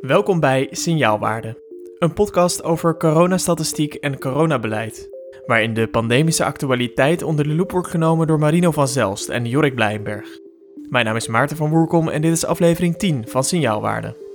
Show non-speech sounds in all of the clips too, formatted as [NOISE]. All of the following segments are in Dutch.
Welkom bij Signaalwaarde, een podcast over coronastatistiek en coronabeleid, waarin de pandemische actualiteit onder de loep wordt genomen door Marino van Zelst en Jorik Blijnberg. Mijn naam is Maarten van Woerkom en dit is aflevering 10 van Signaalwaarde.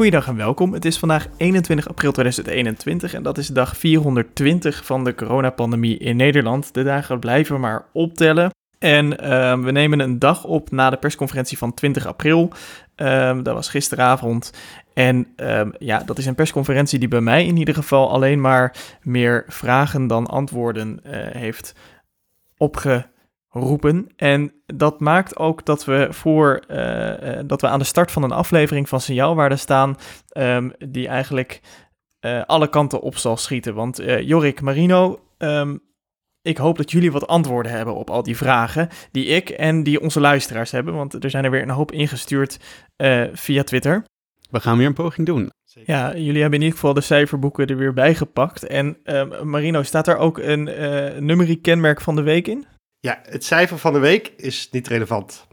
Goeiedag en welkom. Het is vandaag 21 april 2021 en dat is dag 420 van de coronapandemie in Nederland. De dagen blijven maar optellen. En ehm, we nemen een dag op na de persconferentie van 20 april. Um, dat was gisteravond. En um, ja, dat is een persconferentie die bij mij in ieder geval alleen maar meer vragen dan antwoorden uh, heeft opge roepen. En dat maakt ook dat we voor uh, dat we aan de start van een aflevering van Signaalwaarde staan, um, die eigenlijk uh, alle kanten op zal schieten. Want Jorik Marino, um, ik hoop dat jullie wat antwoorden hebben op al die vragen die ik en die onze luisteraars hebben. Want er zijn er weer een hoop ingestuurd via Twitter. We gaan weer een poging doen. Ja, jullie hebben in ieder geval de cijferboeken er weer bij gepakt. En uh, Marino, staat er ook een uh, numeriek kenmerk van de week in? Ja, het cijfer van de week is niet relevant.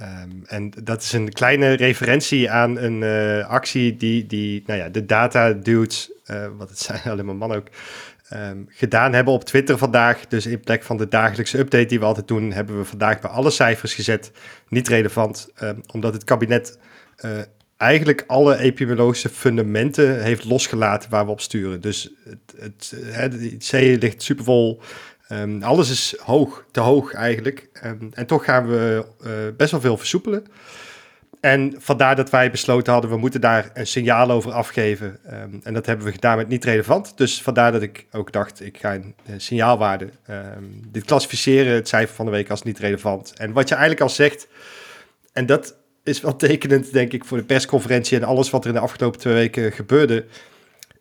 Um, en dat is een kleine referentie aan een uh, actie die, die nou ja, de data dudes, uh, wat het zijn [LAUGHS] alleen mannen ook, um, gedaan hebben op Twitter vandaag. Dus in plek van de dagelijkse update die we altijd doen, hebben we vandaag bij alle cijfers gezet. Niet relevant, um, omdat het kabinet uh, eigenlijk alle epidemiologische fundamenten heeft losgelaten waar we op sturen. Dus het, het, het, het IC ligt supervol Um, alles is hoog, te hoog eigenlijk. Um, en toch gaan we uh, best wel veel versoepelen. En vandaar dat wij besloten hadden, we moeten daar een signaal over afgeven. Um, en dat hebben we gedaan met niet relevant. Dus vandaar dat ik ook dacht, ik ga een, een signaalwaarde dit klassificeren, het cijfer van de week als niet relevant. En wat je eigenlijk al zegt, en dat is wel [LAUGHS] tekenend denk ik voor de persconferentie en alles wat er in de afgelopen twee weken gebeurde,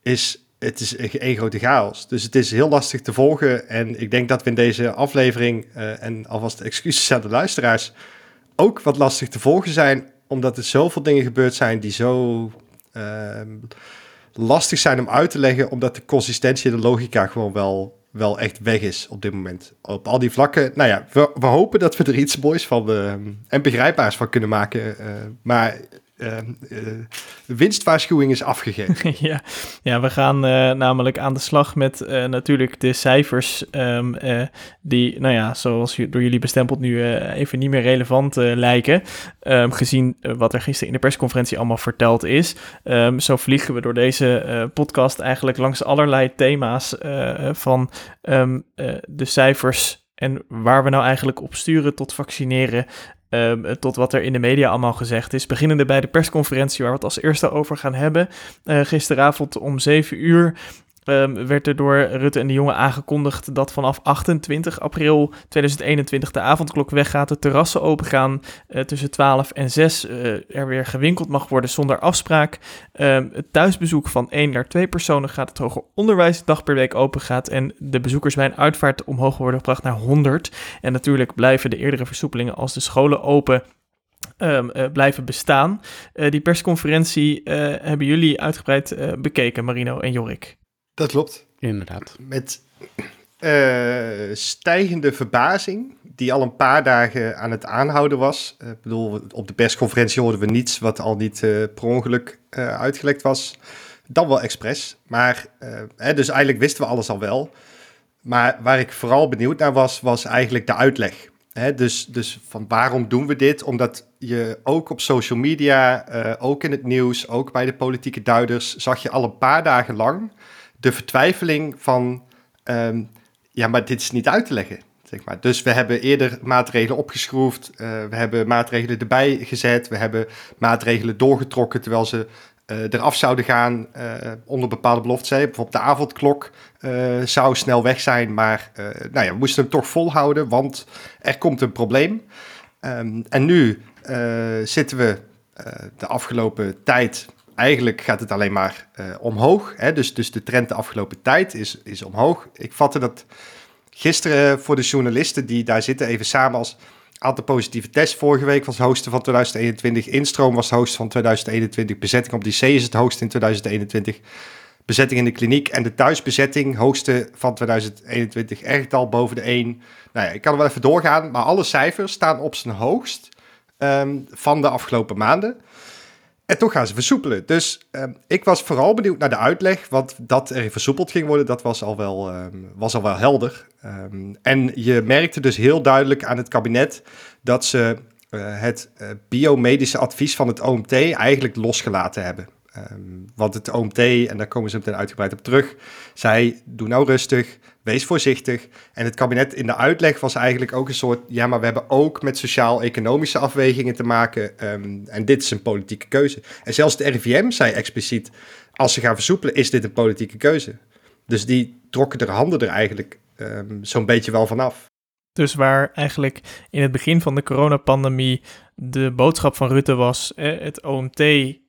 is het is één grote chaos. Dus het is heel lastig te volgen. En ik denk dat we in deze aflevering, uh, en alvast [LAUGHS] excuses aan de luisteraars, ook wat lastig te volgen zijn. Omdat er zoveel dingen gebeurd zijn die zo uh, lastig zijn om uit te leggen. Omdat de consistentie en de logica gewoon wel, wel echt weg is op dit moment. Op al die vlakken. Nou ja, we, hopen dat we er iets moois van uh, en begrijpbaars van kunnen maken. Eh, maar uh, winstwaarschuwing is afgegeven. [LAUGHS] ja. ja, we gaan uh, namelijk aan de slag met natuurlijk de cijfers um, die, nou ja, zoals door jullie bestempeld nu even niet meer relevant lijken. Um, gezien wat er gisteren in de persconferentie allemaal verteld is. Zo vliegen we door deze podcast eigenlijk langs allerlei thema's van de cijfers en waar we nou eigenlijk op sturen tot vaccineren, Um, tot wat er in de media allemaal gezegd is. Beginnende bij de persconferentie waar we het als eerste over gaan hebben. Uh, gisteravond om 7 uur um, werd er door Rutte en de Jonge aangekondigd dat vanaf 28 april 2021 de avondklok weggaat, de terrassen opengaan uh, tussen 12 en 6, uh, er weer gewinkeld mag worden zonder afspraak. Um, het thuisbezoek van 1 naar 2 personen gaat, het hoger onderwijs dag per week open gaat en de bezoekers bij een uitvaart omhoog worden gebracht naar 100. En natuurlijk blijven de eerdere versoepelingen als de scholen open Um, uh, blijven bestaan. Die persconferentie hebben jullie uitgebreid bekeken, Marino en Jorik. Dat klopt. Inderdaad. Met uh, stijgende verbazing, die al een paar dagen aan het aanhouden was. Uh, ik bedoel, op de persconferentie hoorden we niets wat al niet uh, per ongeluk uitgelekt was. Dan wel expres. Maar, hè, dus eigenlijk wisten we alles al wel. Maar waar ik vooral benieuwd naar was, was eigenlijk de uitleg. Hè, dus, dus van waarom doen we dit? Omdat je ook op social media, ook in het nieuws, ook bij de politieke duiders, zag je al een paar dagen lang de vertwijfeling van, um, ja, maar dit is niet uit te leggen. Zeg maar. Dus we hebben eerder maatregelen opgeschroefd, uh, we hebben maatregelen erbij gezet, we hebben maatregelen doorgetrokken terwijl ze uh, eraf zouden gaan uh, onder bepaalde beloftes. Bijvoorbeeld de avondklok zou snel weg zijn, maar nou ja, we moesten hem toch volhouden, want er komt een probleem. Um, en nu zitten we de afgelopen tijd eigenlijk gaat het alleen maar uh, omhoog. Hè? Dus, dus de trend de afgelopen tijd is, is omhoog. Ik vatte dat gisteren voor de journalisten die daar zitten even samen als... Aantal positieve tests vorige week was het hoogste van 2021. Instroom was het hoogste van 2021. Bezetting op die C is het hoogste in 2021. Bezetting in de kliniek en de thuisbezetting, hoogste van 2021, erg al boven de 1. Nou ja, ik kan er wel even doorgaan, maar alle cijfers staan op zijn hoogst ehm, van de afgelopen maanden. En toch gaan ze versoepelen. Dus ehm, ik was vooral benieuwd naar de uitleg, want dat er versoepeld ging worden, dat was al wel, ehm, was al wel helder. Ehm, en je merkte dus heel duidelijk aan het kabinet dat ze uh, het uh, biomedische advies van het OMT eigenlijk losgelaten hebben. Um, want het OMT, en daar komen ze meteen uitgebreid op terug, zei: doe nou rustig, wees voorzichtig. En het kabinet in de uitleg was eigenlijk ook een soort: ja, maar we hebben ook met sociaal-economische afwegingen te maken. Um, en dit is een politieke keuze. En zelfs de RIVM zei expliciet: als ze gaan versoepelen, is dit een politieke keuze. Dus die trokken er handen er eigenlijk um, zo'n beetje wel vanaf. Dus waar eigenlijk in het begin van de coronapandemie de boodschap van Rutte was: het OMT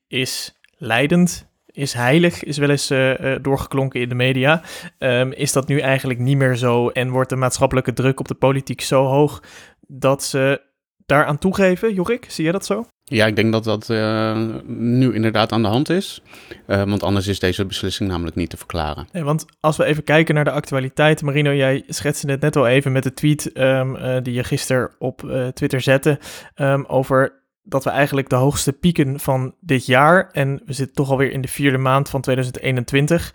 is leidend, is heilig, is wel eens uh, doorgeklonken in de media. Um, is dat nu eigenlijk niet meer zo en wordt de maatschappelijke druk op de politiek zo hoog dat ze daaraan toegeven? Jorik, zie je dat zo? Ja, ik denk dat dat uh, nu inderdaad aan de hand is. Uh, want anders is deze beslissing namelijk niet te verklaren. Nee, want als we even kijken naar de actualiteit. Marino, jij schetste het net al even met de tweet um, uh, die je gisteren op Twitter zette. Um, over dat we eigenlijk de hoogste pieken van dit jaar, en we zitten toch alweer in de vierde maand van 2021,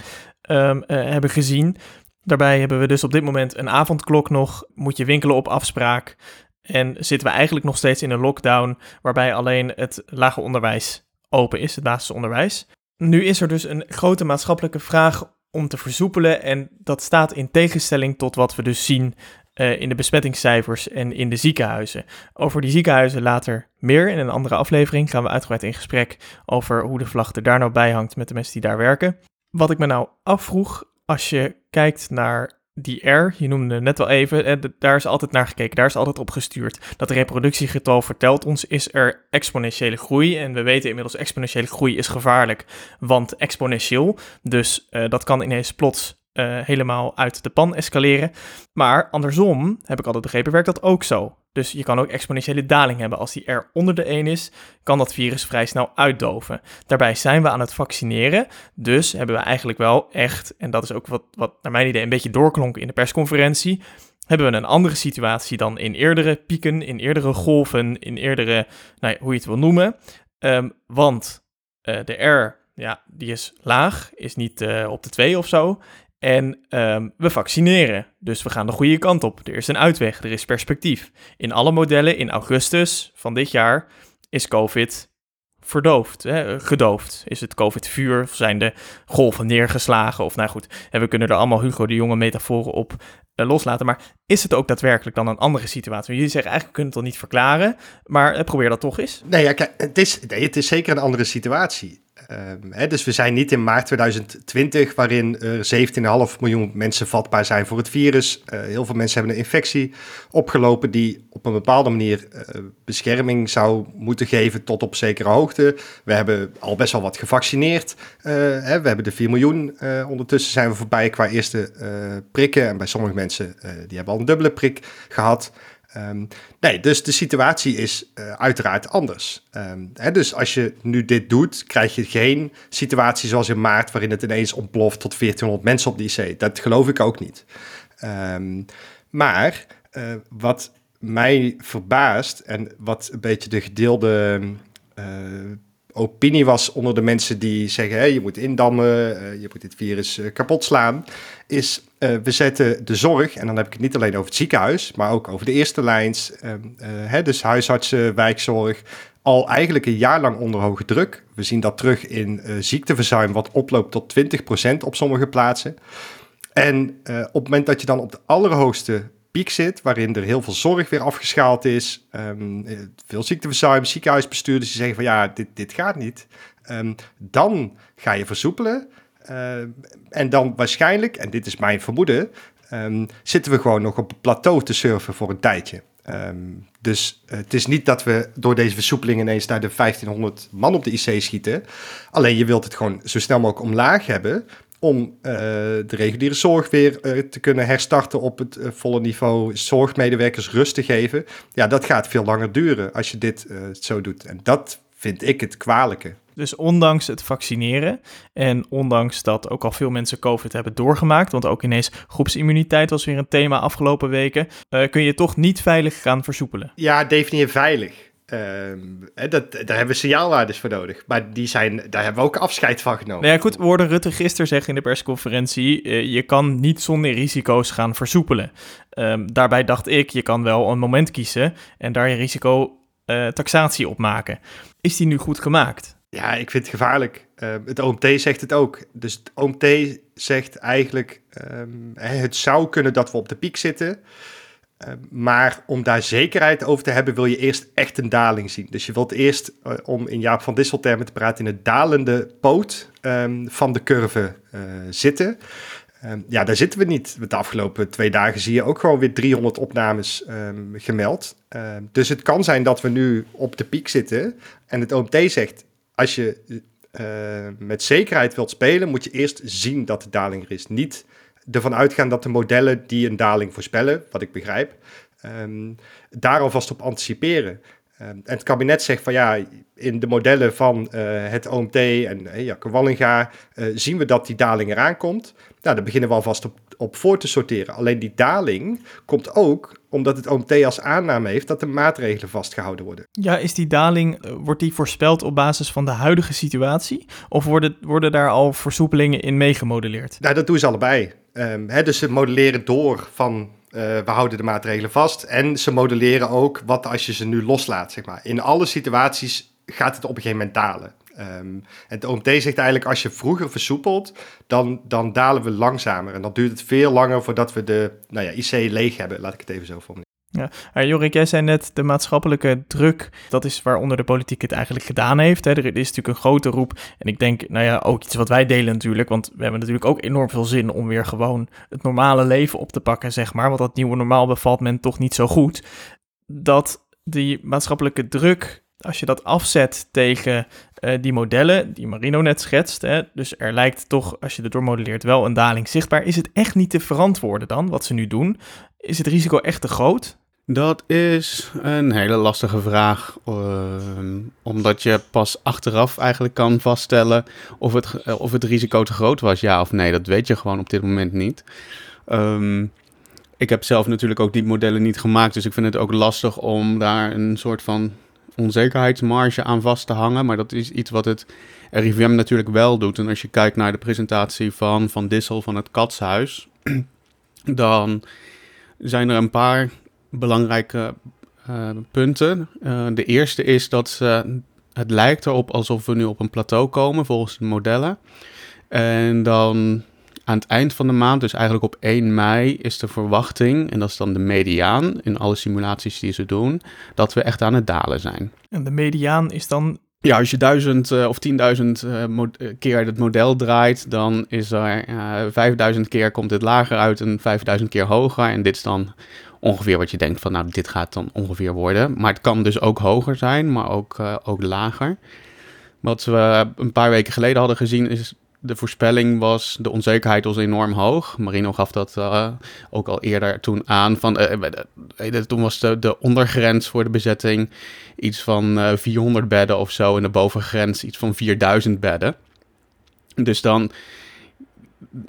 um, uh, hebben gezien. Daarbij hebben we dus op dit moment een avondklok nog, moet je winkelen op afspraak. En zitten we eigenlijk nog steeds in een lockdown, waarbij alleen het lager onderwijs open is, het basisonderwijs. Nu is er dus een grote maatschappelijke vraag om te versoepelen. En dat staat in tegenstelling tot wat we dus zien uh, in de besmettingscijfers en in de ziekenhuizen. Over die ziekenhuizen later meer. In een andere aflevering gaan we uitgebreid in gesprek over hoe de vlag er daar nou bij hangt met de mensen die daar werken. Wat ik me nou afvroeg, als je kijkt naar die R, je noemde net wel even, eh, daar is altijd naar gekeken, daar is altijd op gestuurd. Dat reproductiegetal vertelt ons, is er exponentiële groei. En we weten inmiddels, exponentiële groei is gevaarlijk, want exponentieel. Dus uh, dat kan ineens plots uh, helemaal uit de pan escaleren. Maar andersom, heb ik altijd begrepen, werkt dat ook zo. Dus je kan ook exponentiële daling hebben. Als die R onder de 1 is, kan dat virus vrij snel uitdoven. Daarbij zijn we aan het vaccineren. Dus hebben we eigenlijk wel echt, en dat is ook wat, wat naar mijn idee een beetje doorklonk in de persconferentie, hebben we een andere situatie dan in eerdere pieken, in eerdere golven, in eerdere, nou hoe je het wil noemen. Um, want uh, de R, ja, die is laag, is niet uh, op de 2 of zo. En um, we vaccineren. Dus we gaan de goede kant op. Er is een uitweg, er is perspectief. In alle modellen in augustus van dit jaar is COVID verdoofd, hè, gedoofd. Is het COVID-vuur of zijn de golven neergeslagen? Of nou goed, we kunnen er allemaal Hugo de Jonge metaforen op uh, loslaten. Maar is het ook daadwerkelijk dan een andere situatie? Jullie zeggen eigenlijk kunnen het al niet verklaren, maar uh, probeer dat toch eens. Nee, ja, kijk, het is, nee, het is zeker een andere situatie. Um, hè, dus we zijn niet in maart 2020, waarin er 17,5 miljoen mensen vatbaar zijn voor het virus. Uh, heel veel mensen hebben een infectie opgelopen die op een bepaalde manier uh, bescherming zou moeten geven tot op zekere hoogte. We hebben al best wel wat gevaccineerd. Uh, hè, we hebben de 4 miljoen. ondertussen zijn we voorbij qua eerste prikken. En bij sommige mensen die hebben al een dubbele prik gehad. Um, nee, dus de situatie is uh, uiteraard anders. Um, hè, dus als je nu dit doet, krijg je geen situatie zoals in maart, waarin het ineens ontploft tot 1400 mensen op de IC. Dat geloof ik ook niet. Um, maar uh, wat mij verbaast en wat een beetje de gedeelde uh, opinie was onder de mensen die zeggen: hey, je moet indammen, je moet dit virus kapot slaan, is uh, we zetten de zorg, en dan heb ik het niet alleen over het ziekenhuis, maar ook over de eerste lijns, hè, dus huisartsen, wijkzorg, al eigenlijk een jaar lang onder hoge druk. We zien dat terug in ziekteverzuim, wat oploopt tot 20% op sommige plaatsen. En op het moment dat je dan op de allerhoogste piek zit, waarin er heel veel zorg weer afgeschaald is, um, veel ziekteverzuim, ziekenhuisbestuurders die zeggen van ja, dit, dit gaat niet. Um, dan ga je versoepelen. Uh, en dan waarschijnlijk, en dit is mijn vermoeden, um, zitten we gewoon nog op een plateau te surfen voor een tijdje. Um, dus het is niet dat we door deze versoepeling ineens naar de 1500 man op de IC schieten. Alleen je wilt het gewoon zo snel mogelijk omlaag hebben. om uh, de reguliere zorg weer uh, te kunnen herstarten op het volle niveau, zorgmedewerkers rust te geven. Ja, dat gaat veel langer duren als je dit zo doet. En dat vind ik het kwalijke. Dus ondanks het vaccineren en ondanks dat ook al veel mensen COVID hebben doorgemaakt, want ook ineens groepsimmuniteit was weer een thema afgelopen weken, kun je toch niet veilig gaan versoepelen? Ja, definieer veilig. Uh, dat, daar hebben we signaalwaardes voor nodig. Maar die zijn, daar hebben we ook afscheid van genomen. Nou ja, goed, we hoorden Rutte gisteren zeggen in de persconferentie... Uh, je kan niet zonder risico's gaan versoepelen. Um, daarbij dacht ik, je kan wel een moment kiezen... en daar je risicotaxatie uh, op maken. Is die nu goed gemaakt? Ja, ik vind het gevaarlijk. Uh, het OMT zegt het ook. Dus het OMT zegt eigenlijk... Um, het zou kunnen dat we op de piek zitten... Uh, maar om daar zekerheid over te hebben, wil je eerst echt een daling zien. Dus je wilt eerst, uh, om in Jaap van Dissel termen te praten, in het dalende poot van de curve uh, zitten. Um, ja, daar zitten we niet. De afgelopen twee dagen zie je ook gewoon weer 300 opnames um, gemeld. dus het kan zijn dat we nu op de piek zitten. En het OMT zegt, als je met zekerheid wilt spelen, moet je eerst zien dat de daling er is. Niet ervan uitgaan dat de modellen die een daling voorspellen, wat ik begrijp, daar alvast op anticiperen. En het kabinet zegt van ja, in de modellen van uh, het OMT en uh, Jacke Wallinga zien we dat die daling eraan komt. Nou, daar beginnen we alvast op, op voor te sorteren. Alleen die daling komt ook omdat het OMT als aanname heeft dat de maatregelen vastgehouden worden. Ja, is die daling, wordt die voorspeld op basis van de huidige situatie? Of worden, worden daar al versoepelingen in meegemodelleerd? Nou, dat doen ze allebei. Um, hè, dus ze modelleren door van uh, we houden de maatregelen vast. En ze modelleren ook wat als je ze nu loslaat, zeg maar. In alle situaties gaat het op een gegeven moment dalen. Um, het OMT zegt eigenlijk, als je vroeger versoepelt, dan, dan dalen we langzamer. En dan duurt het veel langer voordat we de nou ja, IC leeg hebben, laat ik het even zo formuleren. Ja, Jorik, jij zei net de maatschappelijke druk, dat is waaronder de politiek het eigenlijk gedaan heeft. Hè. Er is natuurlijk een grote roep en ik denk, nou ja, ook iets wat wij delen natuurlijk, want we hebben natuurlijk ook enorm veel zin om weer gewoon het normale leven op te pakken, zeg maar, want dat nieuwe normaal bevalt men toch niet zo goed. Dat die maatschappelijke druk, als je dat afzet tegen uh, die modellen die Marino net schetst, hè, dus er lijkt toch, als je het doormodelleert, wel een daling zichtbaar. Is het echt niet te verantwoorden dan, wat ze nu doen? Is het risico echt te groot? Dat is een hele lastige vraag, uh, omdat je pas achteraf eigenlijk kan vaststellen of het, of het risico te groot was, ja of nee. Dat weet je gewoon op dit moment niet. Um, ik heb zelf natuurlijk ook die modellen niet gemaakt, dus ik vind het ook lastig om daar een soort van onzekerheidsmarge aan vast te hangen. Maar dat is iets wat het RIVM natuurlijk wel doet. En als je kijkt naar de presentatie van Van Dissel van het Katshuis, [CLEARS THROAT] dan zijn er een paar belangrijke uh, punten. Uh, de eerste is dat uh, het lijkt erop alsof we nu op een plateau komen volgens de modellen. En dan aan het eind van de maand, dus eigenlijk op 1 mei, is de verwachting, en dat is dan de mediaan in alle simulaties die ze doen, dat we echt aan het dalen zijn. En de mediaan is dan ja, als je duizend uh, of tienduizend uh, keer het model draait, dan is er uh, vijfduizend keer komt het lager uit en vijfduizend keer hoger. En dit is dan ongeveer wat je denkt van, nou, dit gaat dan ongeveer worden. Maar het kan dus ook hoger zijn, maar ook, ook lager. Wat we een paar weken geleden hadden gezien is de voorspelling was, de onzekerheid was enorm hoog. Marino gaf dat uh, ook al eerder toen aan. Van, uh, toen was de, de ondergrens voor de bezetting iets van uh, 400 bedden of zo. En de bovengrens iets van 4000 bedden. Dus dan,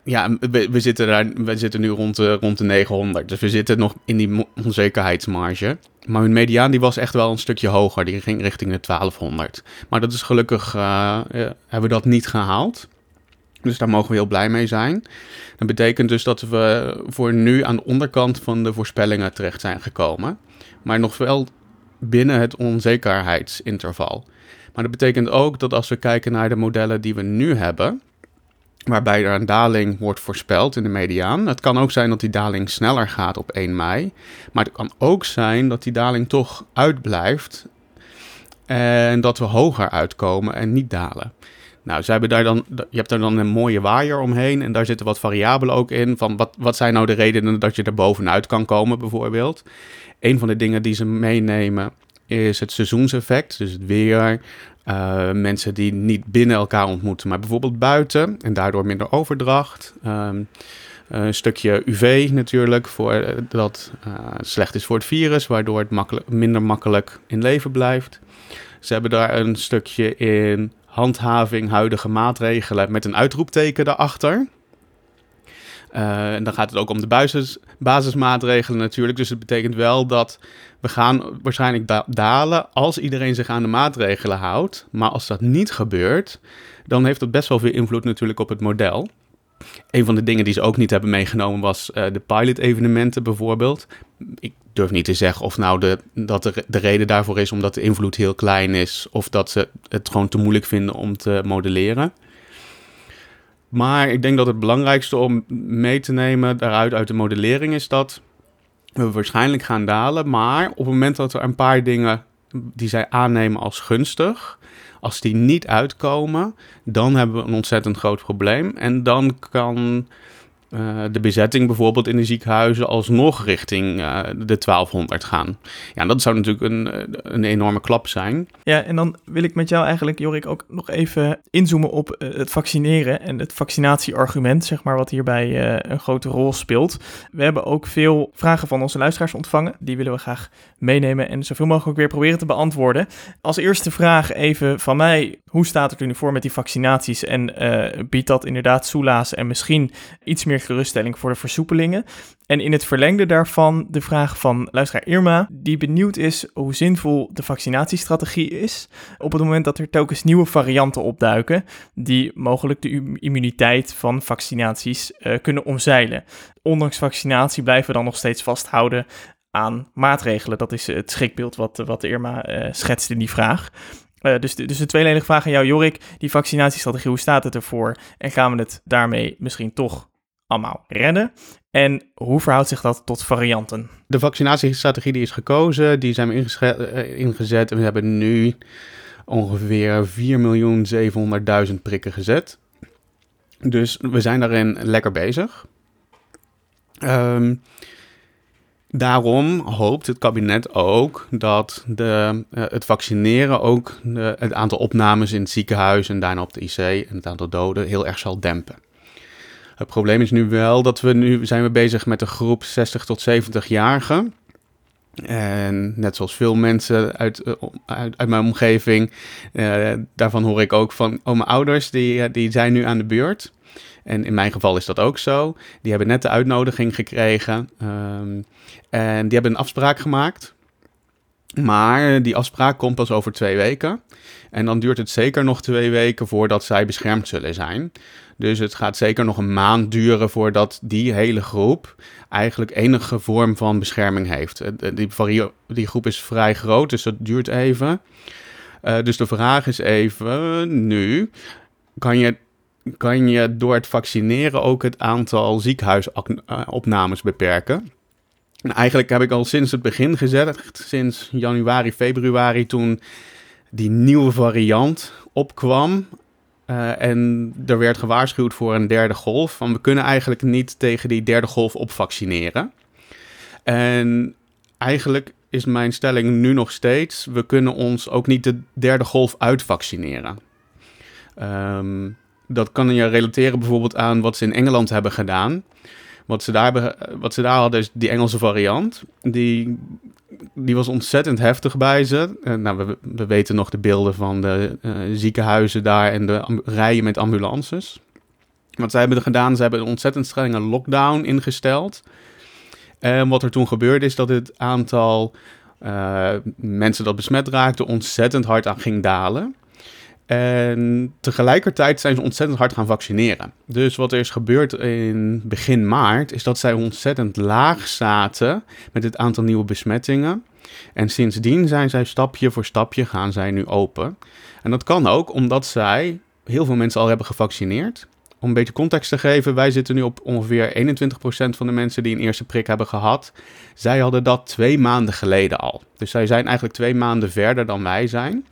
ja, we, we, zitten, daar, we zitten nu rond de, rond de 900. Dus we zitten nog in die onzekerheidsmarge. Maar hun mediaan die was echt wel een stukje hoger. Die ging richting de 1200. Maar dat is gelukkig, hebben we dat niet gehaald. Dus daar mogen we heel blij mee zijn. Dat betekent dus dat we voor nu aan de onderkant van de voorspellingen terecht zijn gekomen. Maar nog wel binnen het onzekerheidsinterval. Maar dat betekent ook dat als we kijken naar de modellen die we nu hebben, waarbij er een daling wordt voorspeld in de mediaan. Het kan ook zijn dat die daling sneller gaat op 1 mei. Maar het kan ook zijn dat die daling toch uitblijft en dat we hoger uitkomen en niet dalen. Nou, ze hebben daar dan, je hebt daar dan een mooie waaier omheen en daar zitten wat variabelen ook in. Van wat, wat zijn nou de redenen dat je er bovenuit kan komen, bijvoorbeeld. Een van de dingen die ze meenemen is het seizoenseffect, dus het weer. Uh, mensen die niet binnen elkaar ontmoeten, maar bijvoorbeeld buiten en daardoor minder overdracht. Um, een stukje UV natuurlijk, voor, dat uh, slecht is voor het virus, waardoor het minder makkelijk in leven blijft. Ze hebben daar een stukje in handhaving, huidige maatregelen met een uitroepteken daarachter. Uh, en dan gaat het ook om de basis, basismaatregelen natuurlijk. Dus het betekent wel dat we gaan waarschijnlijk dalen als iedereen zich aan de maatregelen houdt. Maar als dat niet gebeurt, dan heeft dat best wel veel invloed natuurlijk op het model. Een van de dingen die ze ook niet hebben meegenomen was uh, de pilot-evenementen bijvoorbeeld. Ik durf niet te zeggen of nou de, dat de, de reden daarvoor is omdat de invloed heel klein is of dat ze het gewoon te moeilijk vinden om te modelleren. Maar ik denk dat het belangrijkste om mee te nemen daaruit uit de modellering is dat we waarschijnlijk gaan dalen. Maar op het moment dat er een paar dingen die zij aannemen als gunstig, als die niet uitkomen, dan hebben we een ontzettend groot probleem. En dan kan uh, de bezetting bijvoorbeeld in de ziekenhuizen alsnog richting uh, de 1200 gaan. Ja, dat zou natuurlijk een, eh, een enorme klap zijn. Ja, en dan wil ik met jou eigenlijk, Jorik, ook nog even inzoomen op het vaccineren en het vaccinatieargument, zeg maar, wat hierbij een grote rol speelt. We hebben ook veel vragen van onze luisteraars ontvangen. Die willen we graag meenemen en zoveel mogelijk weer proberen te beantwoorden. Als eerste vraag even van mij, hoe staat het er nu voor met die vaccinaties en biedt dat inderdaad soelaas en misschien iets meer geruststelling voor de versoepelingen. En in het verlengde daarvan de vraag van luisteraar Irma, die benieuwd is hoe zinvol de vaccinatiestrategie is op het moment dat er telkens nieuwe varianten opduiken die mogelijk de immuniteit van vaccinaties uh, kunnen omzeilen. Ondanks vaccinatie blijven we dan nog steeds vasthouden aan maatregelen. Dat is het schrikbeeld wat, wat Irma uh, schetst in die vraag. Uh, dus, dus de tweeledige vraag aan jou, Jorik. Die vaccinatiestrategie, hoe staat het ervoor? En gaan we het daarmee misschien toch allemaal redden? En hoe verhoudt zich dat tot varianten? De vaccinatiestrategie die is gekozen, die zijn we eh, ingezet en we hebben nu ongeveer 4.700.000 prikken gezet. Dus we zijn daarin lekker bezig. Um, daarom hoopt het kabinet ook dat de, uh, het vaccineren ook het aantal opnames in het ziekenhuis en daarna op de IC en het aantal doden heel erg zal dempen. Het probleem is nu wel dat we nu zijn we bezig met een groep 60 tot 70-jarigen. En net zoals veel mensen uit, eh, uit, uit mijn omgeving, uh, daarvan hoor ik ook van, oh mijn ouders, die, eh, die zijn nu aan de beurt. En in mijn geval is dat ook zo. Die hebben net de uitnodiging gekregen. Um, en die hebben een afspraak gemaakt. Maar die afspraak komt pas over twee weken. En dan duurt het zeker nog twee weken voordat zij beschermd zullen zijn. Dus het gaat zeker nog een maand duren voordat die hele groep eigenlijk enige vorm van bescherming heeft. Die, die groep is vrij groot, dus dat duurt even. Uh, dus de vraag is even nu, kan je, kan je door het vaccineren ook het aantal ziekenhuisopnames beperken? En eigenlijk heb ik al sinds het begin gezegd, sinds januari, februari, toen die nieuwe variant opkwam. Uh, en er werd gewaarschuwd voor een derde golf. Van we kunnen eigenlijk niet tegen die derde golf opvaccineren. En eigenlijk is mijn stelling nu nog steeds: we kunnen ons ook niet de derde golf uitvaccineren. Um, dat kan je relateren bijvoorbeeld aan wat ze in Engeland hebben gedaan. Wat ze daar, wat ze daar hadden is die Engelse variant. Die, die was ontzettend heftig bij ze. Uh, nou, we, we, weten nog de beelden van de uh, ziekenhuizen daar en de rijen met ambulances. Wat zij hebben gedaan, ze hebben een ontzettend strenge lockdown ingesteld. En wat er toen gebeurde is dat het aantal uh, mensen dat besmet raakte ontzettend hard aan ging dalen. En tegelijkertijd zijn ze ontzettend hard gaan vaccineren. Dus wat er is gebeurd in begin maart, is dat zij ontzettend laag zaten met het aantal nieuwe besmettingen. En sindsdien zijn zij stapje voor stapje gaan zij nu open. En dat kan ook omdat zij heel veel mensen al hebben gevaccineerd. Om een beetje context te geven, wij zitten nu op ongeveer 21% van de mensen die een eerste prik hebben gehad. Zij hadden dat twee maanden geleden al. Dus zij zijn eigenlijk twee maanden verder dan wij zijn.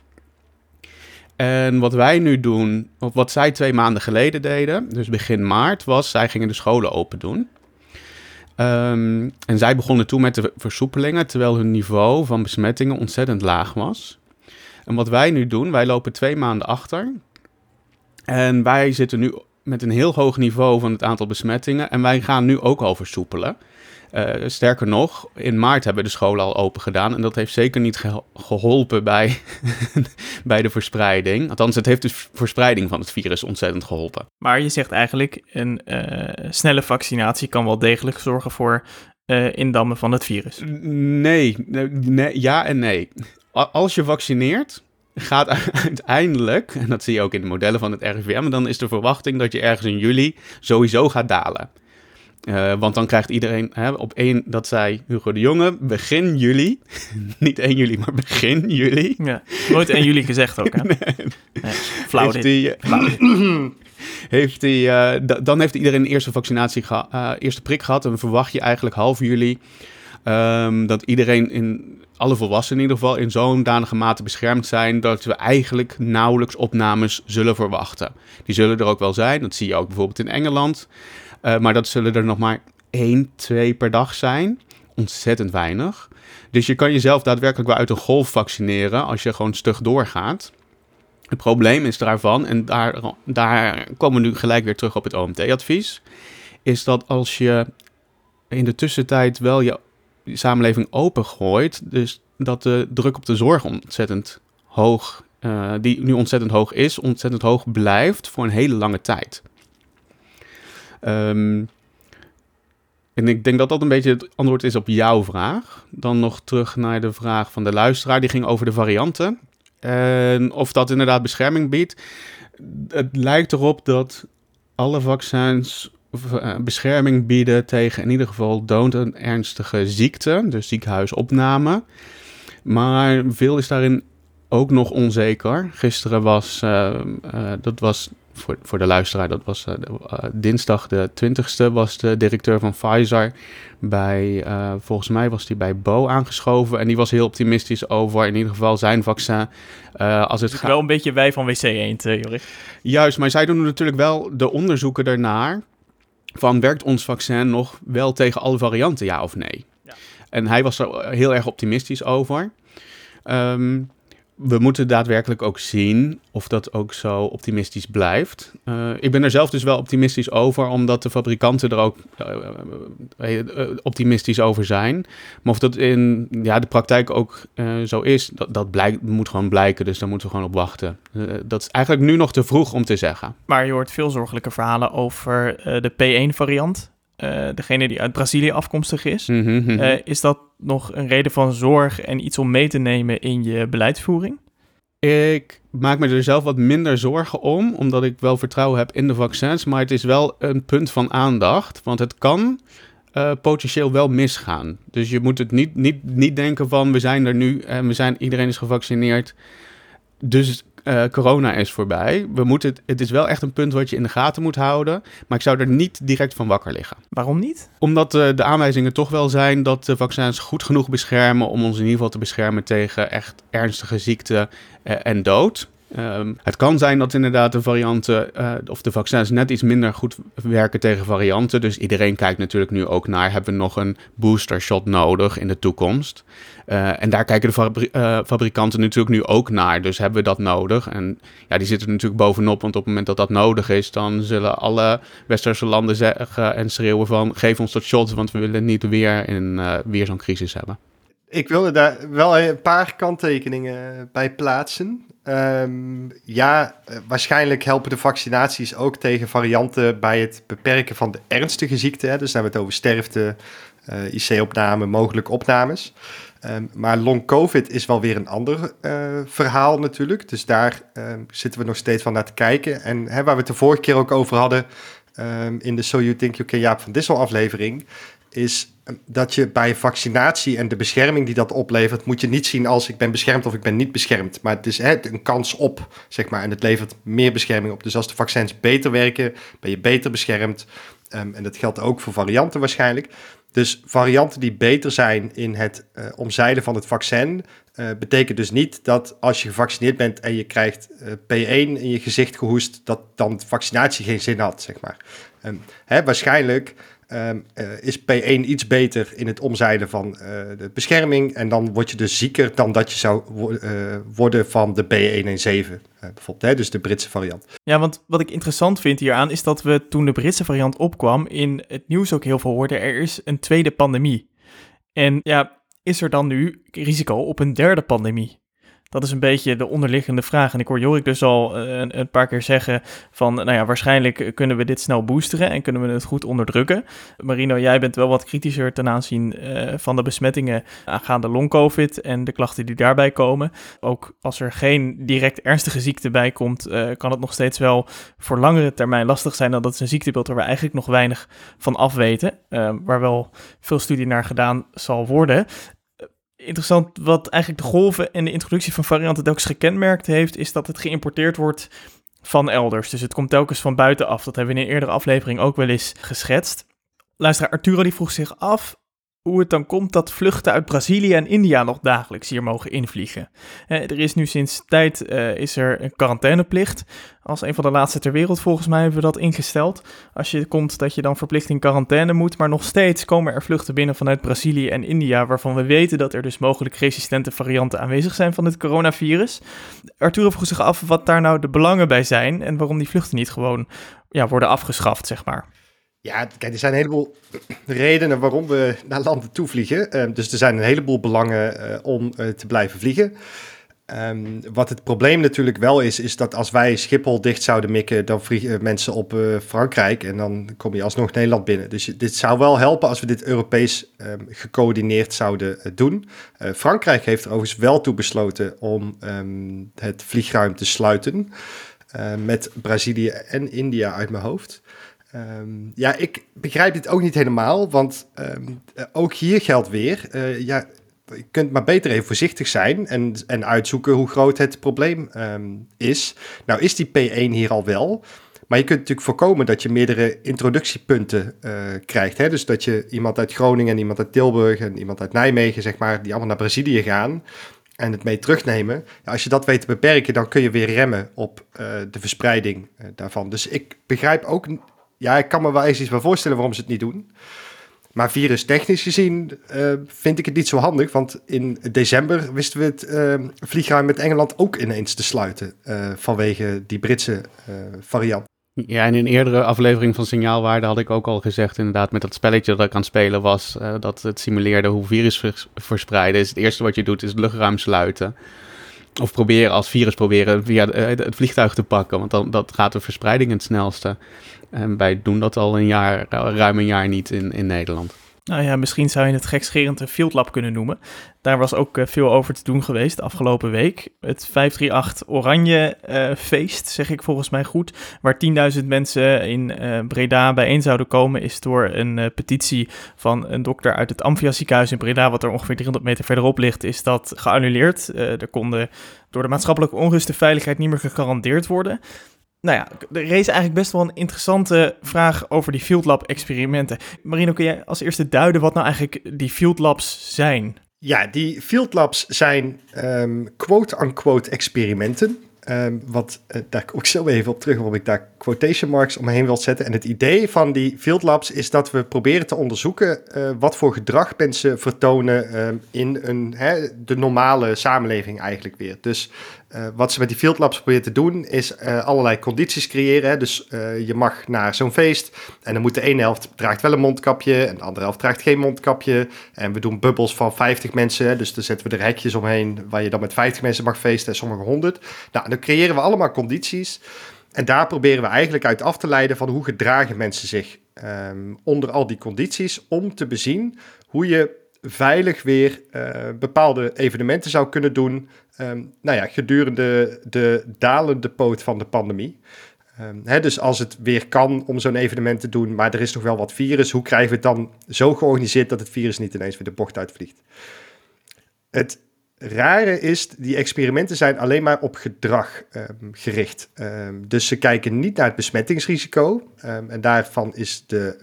En wat wij nu doen, of wat zij twee maanden geleden deden, dus begin maart, was zij gingen de scholen open doen. Ehm, en zij begonnen toen met de versoepelingen, terwijl hun niveau van besmettingen ontzettend laag was. En wat wij nu doen, wij lopen twee maanden achter. En wij zitten nu met een heel hoog niveau van het aantal besmettingen. En wij gaan nu ook al versoepelen. Uh, sterker nog, in maart hebben de scholen al open gedaan. En dat heeft zeker niet geholpen bij, [LAUGHS] bij de verspreiding. Althans, het heeft de verspreiding van het virus ontzettend geholpen. Maar je zegt eigenlijk, een uh, snelle vaccinatie kan wel degelijk zorgen voor uh, indammen van het virus. Nee, nee, ja en nee. Als je vaccineert, gaat [LAUGHS] uiteindelijk, en dat zie je ook in de modellen van het RIVM, dan is de verwachting dat je ergens in juli sowieso gaat dalen. Uh, want dan krijgt iedereen hè, op één, dat zei Hugo de Jonge, begin juli. [LAUGHS] Niet 1 juli, maar begin juli. Ja, nooit 1 juli gezegd ook, hè? [LAUGHS] Nee. nee flauw heeft dit. [CLEARS THROAT] Heeft hij, uh, dan heeft iedereen een eerste vaccinatie, uh, eerste prik gehad. En verwacht je eigenlijk half juli um, dat iedereen in alle volwassenen in ieder geval in zo'n danige mate beschermd zijn dat we eigenlijk nauwelijks opnames zullen verwachten. Die zullen er ook wel zijn, dat zie je ook bijvoorbeeld in Engeland. Uh, maar dat zullen er nog maar één, twee per dag zijn. Ontzettend weinig. Dus je kan jezelf daadwerkelijk wel uit een golf vaccineren als je gewoon stug doorgaat. Het probleem is daarvan, en daar, daar komen we nu gelijk weer terug op het OMT-advies, is dat als je in de tussentijd wel je samenleving opengooit, dus dat de druk op de zorg ontzettend hoog, uh, die nu ontzettend hoog is, ontzettend hoog blijft voor een hele lange tijd. Um, en ik denk dat dat een beetje het antwoord is op jouw vraag. Dan nog terug naar de vraag van de luisteraar. Die ging over de varianten. En of dat inderdaad bescherming biedt. Het lijkt erop dat alle vaccins eh, bescherming bieden tegen in ieder geval dood en ernstige ziekte, dus ziekenhuisopname. Maar veel is daarin ook nog onzeker. Gisteren was, uh, uh, dat was voor, voor de luisteraar, dat was uh, dinsdag de 20ste, was de directeur van Pfizer bij, volgens mij was hij bij Bo aangeschoven. En die was heel optimistisch over in ieder geval zijn vaccin. als het gaat... Wel een beetje wij van WC Eend, Jorik. Juist, maar zij doen natuurlijk wel de onderzoeken daarnaar van werkt ons vaccin nog wel tegen alle varianten, ja of nee? Ja. En hij was er heel erg optimistisch over. Um, we moeten daadwerkelijk ook zien of dat ook zo optimistisch blijft. Uh, ik ben er zelf dus wel optimistisch over, omdat de fabrikanten er ook uh, uh, optimistisch over zijn. Maar of dat in ja, de praktijk ook zo is, dat, dat blijkt, moet gewoon blijken. Dus daar moeten we gewoon op wachten. dat is eigenlijk nu nog te vroeg om te zeggen. Maar je hoort veel zorgelijke verhalen over de P1-variant. degene die uit Brazilië afkomstig is. Mm -hmm. is dat nog een reden van zorg en iets om mee te nemen in je beleidsvoering? Ik maak me er zelf wat minder zorgen om, omdat ik wel vertrouwen heb in de vaccins. Maar het is wel een punt van aandacht, want het kan uh, potentieel wel misgaan. Dus je moet het niet, niet, niet denken van we zijn er nu en we zijn, iedereen is gevaccineerd. Dus uh, corona is voorbij. We moeten het, is wel echt een punt wat je in de gaten moet houden. Maar ik zou er niet direct van wakker liggen. Waarom niet? Omdat uh, de aanwijzingen toch wel zijn dat de vaccins goed genoeg beschermen om ons in ieder geval te beschermen tegen echt ernstige ziekte uh, en dood. Um, het kan zijn dat inderdaad de varianten uh, of de vaccins net iets minder goed werken tegen varianten. Dus iedereen kijkt natuurlijk nu ook naar: hebben we nog een booster shot nodig in de toekomst? Uh, en daar kijken de fabri uh, fabrikanten natuurlijk nu ook naar. Dus hebben we dat nodig? En ja, die zitten er natuurlijk bovenop, want op het moment dat dat nodig is, dan zullen alle westerse landen zeggen en schreeuwen van: geef ons dat shot, want we willen niet weer, in, weer zo'n crisis hebben. Ik wilde daar wel een paar kanttekeningen bij plaatsen. Um, ja, eh, waarschijnlijk helpen de vaccinaties ook tegen varianten bij het beperken van de ernstige ziekte. Hè. Dus dan hebben we het over sterfte, uh, IC-opname, mogelijke opnames. Um, maar long COVID is wel weer een ander uh, verhaal natuurlijk. Dus daar um, zitten we nog steeds van naar te kijken. En hè, waar we het de vorige keer ook over hadden in de So You Think You Can Jaap van Dissel aflevering is dat je bij vaccinatie en de bescherming die dat oplevert, moet je niet zien als ik ben beschermd of ik ben niet beschermd. Maar het is hè, een kans op, zeg maar, en het levert meer bescherming op. Dus als de vaccins beter werken, ben je beter beschermd. Um, en dat geldt ook voor varianten waarschijnlijk. Dus varianten die beter zijn in het uh, omzeilen van het vaccin, uh, betekent dus niet dat als je gevaccineerd bent en je krijgt uh, P1 in je gezicht gehoest, dat dan vaccinatie geen zin had, zeg maar. Um, hè, waarschijnlijk ehm, eh, is P1 iets beter in het omzeilen van uh, de bescherming. En dan word je dus zieker dan dat je zou worden van de B117, bijvoorbeeld. Hè? Dus de Britse variant. Ja, want wat ik interessant vind hieraan is dat we toen de Britse variant opkwam, in het nieuws ook heel veel hoorden, er is een tweede pandemie. En ja, is er dan nu risico op een derde pandemie? Dat is een beetje de onderliggende vraag. En ik hoor Jorik dus al eh, een, een, paar keer zeggen van, nou ja, waarschijnlijk kunnen we dit snel boosteren en kunnen we het goed onderdrukken. Marino, jij bent wel wat kritischer ten aanzien uh, van de besmettingen aangaande long-covid en de klachten die daarbij komen. Ook als er geen direct ernstige ziekte bij komt, uh, kan het nog steeds wel voor langere termijn lastig zijn. Dat is een ziektebeeld waar we eigenlijk nog weinig van afweten, waar wel veel studie naar gedaan zal worden interessant wat eigenlijk de golven en de introductie van varianten telkens gekenmerkt heeft, is dat het geïmporteerd wordt van elders. Dus het komt telkens van buitenaf. Dat hebben we in een eerdere aflevering ook wel eens geschetst. Luisteraar Arturo die vroeg zich af hoe het dan komt dat vluchten uit Brazilië en India nog dagelijks hier mogen invliegen. Eh, er is nu sinds tijd uh, is er een quarantaineplicht. Als een van de laatste ter wereld volgens mij hebben we dat ingesteld. Als je komt dat je dan verplicht in quarantaine moet, maar nog steeds komen er vluchten binnen vanuit Brazilië en India, waarvan we weten dat er dus mogelijk resistente varianten aanwezig zijn van het coronavirus. Arturo vroeg zich af wat daar nou de belangen bij zijn en waarom die vluchten niet gewoon ja, worden afgeschaft, zeg maar. Ja, kijk, er zijn een heleboel redenen waarom we naar landen toe vliegen. Uh, dus er zijn een heleboel belangen uh, om uh, te blijven vliegen. Um, wat het probleem natuurlijk wel is, is dat als wij Schiphol dicht zouden mikken, dan vliegen mensen op Frankrijk en dan kom je alsnog Nederland binnen. Dus dit zou wel helpen als we dit Europees um, gecoördineerd zouden doen. Frankrijk heeft er overigens wel toe besloten om het vliegruim te sluiten. met Brazilië en India uit mijn hoofd. Um, ja, ik begrijp dit ook niet helemaal, want um, ook hier geldt weer, uh, ja, je kunt maar beter even voorzichtig zijn en, en uitzoeken hoe groot het probleem um, is. Nou is die P1 hier al wel, maar je kunt natuurlijk voorkomen dat je meerdere introductiepunten uh, krijgt. Hè? Dus dat je iemand uit Groningen en iemand uit Tilburg en iemand uit Nijmegen, zeg maar, die allemaal naar Brazilië gaan en het mee terugnemen. Ja, als je dat weet te beperken, dan kun je weer remmen op de verspreiding daarvan. Dus ik begrijp ook ja, ik kan me wel eens iets bij voorstellen waarom ze het niet doen. Maar virus technisch gezien uh, vind ik het niet zo handig. Want in december wisten we het uh, vliegruim met Engeland ook ineens te sluiten. Uh, vanwege die Britse variant. Ja, en in een eerdere aflevering van Signaalwaarde had ik ook al gezegd, inderdaad, met dat spelletje dat ik aan het spelen was, dat het simuleerde hoe virus vers verspreiden. Is het eerste wat je doet, is het luchtruim sluiten. Of proberen als virus proberen via het vliegtuig te pakken, want dan dat gaat de verspreiding het snelste. En wij doen dat al een jaar, ruim een jaar niet in, in Nederland. Nou ja, misschien zou je het gekscherend een field lab kunnen noemen. Daar was ook eh, veel over te doen geweest de afgelopen week. Het 538 Oranje uh, feest, zeg ik volgens mij goed. Waar 10.000 mensen in Breda bijeen zouden komen, is door een petitie van een dokter uit het Amphia ziekenhuis in Breda, wat er ongeveer 300 meter verderop ligt, is dat geannuleerd. er konden door de maatschappelijke onrust de veiligheid niet meer gegarandeerd worden nou ja, er is eigenlijk best wel een interessante vraag over die Field Lab experimenten. Marino, kun jij als eerste duiden wat nou eigenlijk die Field Labs zijn? Ja, die Field Labs zijn um, quote-unquote experimenten. Um, wat, uh, daar kom ik zo even op terug, waarom ik daar quotation marks omheen wil zetten. En het idee van die Field Labs is dat we proberen te onderzoeken uh, wat voor gedrag mensen vertonen uh, in een, hè, de normale samenleving eigenlijk weer. Dus uh, wat ze met die Field Labs proberen te doen, is uh, allerlei condities creëren. Dus uh, je mag naar zo'n feest en dan moet de ene helft draagt wel een mondkapje en de andere helft draagt geen mondkapje. En we doen bubbels van 50 mensen, dus dan zetten we er hekjes omheen waar je dan met 50 mensen mag feesten en sommige 100. Nou, dan creëren we allemaal condities. En daar proberen we eigenlijk uit af te leiden van hoe gedragen mensen zich um, onder al die condities om te bezien hoe je veilig weer uh, bepaalde evenementen zou kunnen doen. Um, nou ja, gedurende de dalende poot van de pandemie. Um, hè, dus als het weer kan om zo'n evenement te doen, maar er is nog wel wat virus, hoe krijgen we het dan zo georganiseerd dat het virus niet ineens weer de bocht uitvliegt? Het rare is, die experimenten zijn alleen maar op gedrag um, gericht. Um, dus ze kijken niet naar het besmettingsrisico. Um, en daarvan is de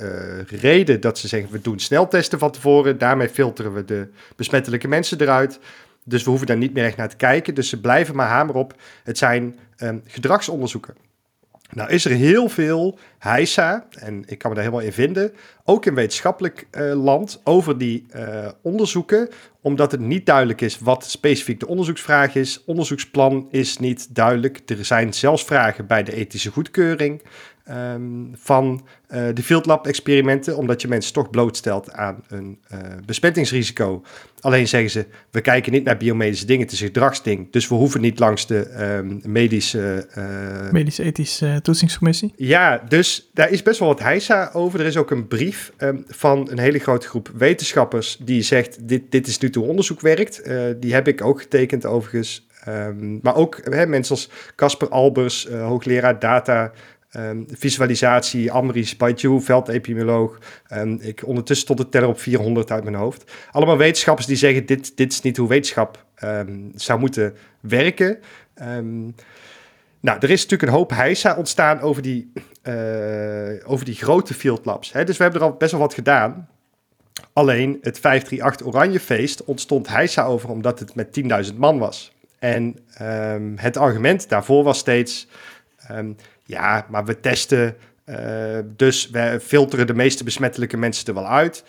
uh, reden dat ze zeggen, we doen sneltesten van tevoren. Daarmee filteren we de besmettelijke mensen eruit. Dus we hoeven daar niet meer echt naar te kijken. Dus ze blijven maar hamer op. Het zijn gedragsonderzoeken. Nou is er heel veel heisa, en ik kan me daar helemaal in vinden, ook in wetenschappelijk uh, land, over die uh, onderzoeken, omdat het niet duidelijk is wat specifiek de onderzoeksvraag is. Onderzoeksplan is niet duidelijk. Er zijn zelfs vragen bij de ethische goedkeuring. Um, van uh, de Field Lab experimenten, omdat je mensen toch blootstelt aan een uh, besmettingsrisico. Alleen zeggen ze, we kijken niet naar biomedische dingen, het is een gedragsding. Dus we hoeven niet langs de um, medische... Uh, Medisch-ethische toetsingscommissie? Ja, dus daar is best wel wat heisa over. Er is ook een brief um, van een hele grote groep wetenschappers die zegt, dit, dit is nu toe onderzoek werkt. die heb ik ook getekend overigens. Um, maar ook hè, mensen als Casper Albers, hoogleraar data... Um, visualisatie, Amris, Baijiu, veldepidemioloog. Um, ik, ondertussen stond de teller op 400 uit mijn hoofd. Allemaal wetenschappers die zeggen, dit, dit is niet hoe wetenschap um, zou moeten werken. nou, er is natuurlijk een hoop heisa ontstaan over die, uh, over die grote field labs. Hè? Dus we hebben er al best wel wat gedaan. Alleen het 538 Oranje Feest ontstond heisa over omdat het met 10.000 man was. En het argument daarvoor was steeds... ja, maar we testen, uh, dus we filteren de meeste besmettelijke mensen er wel uit.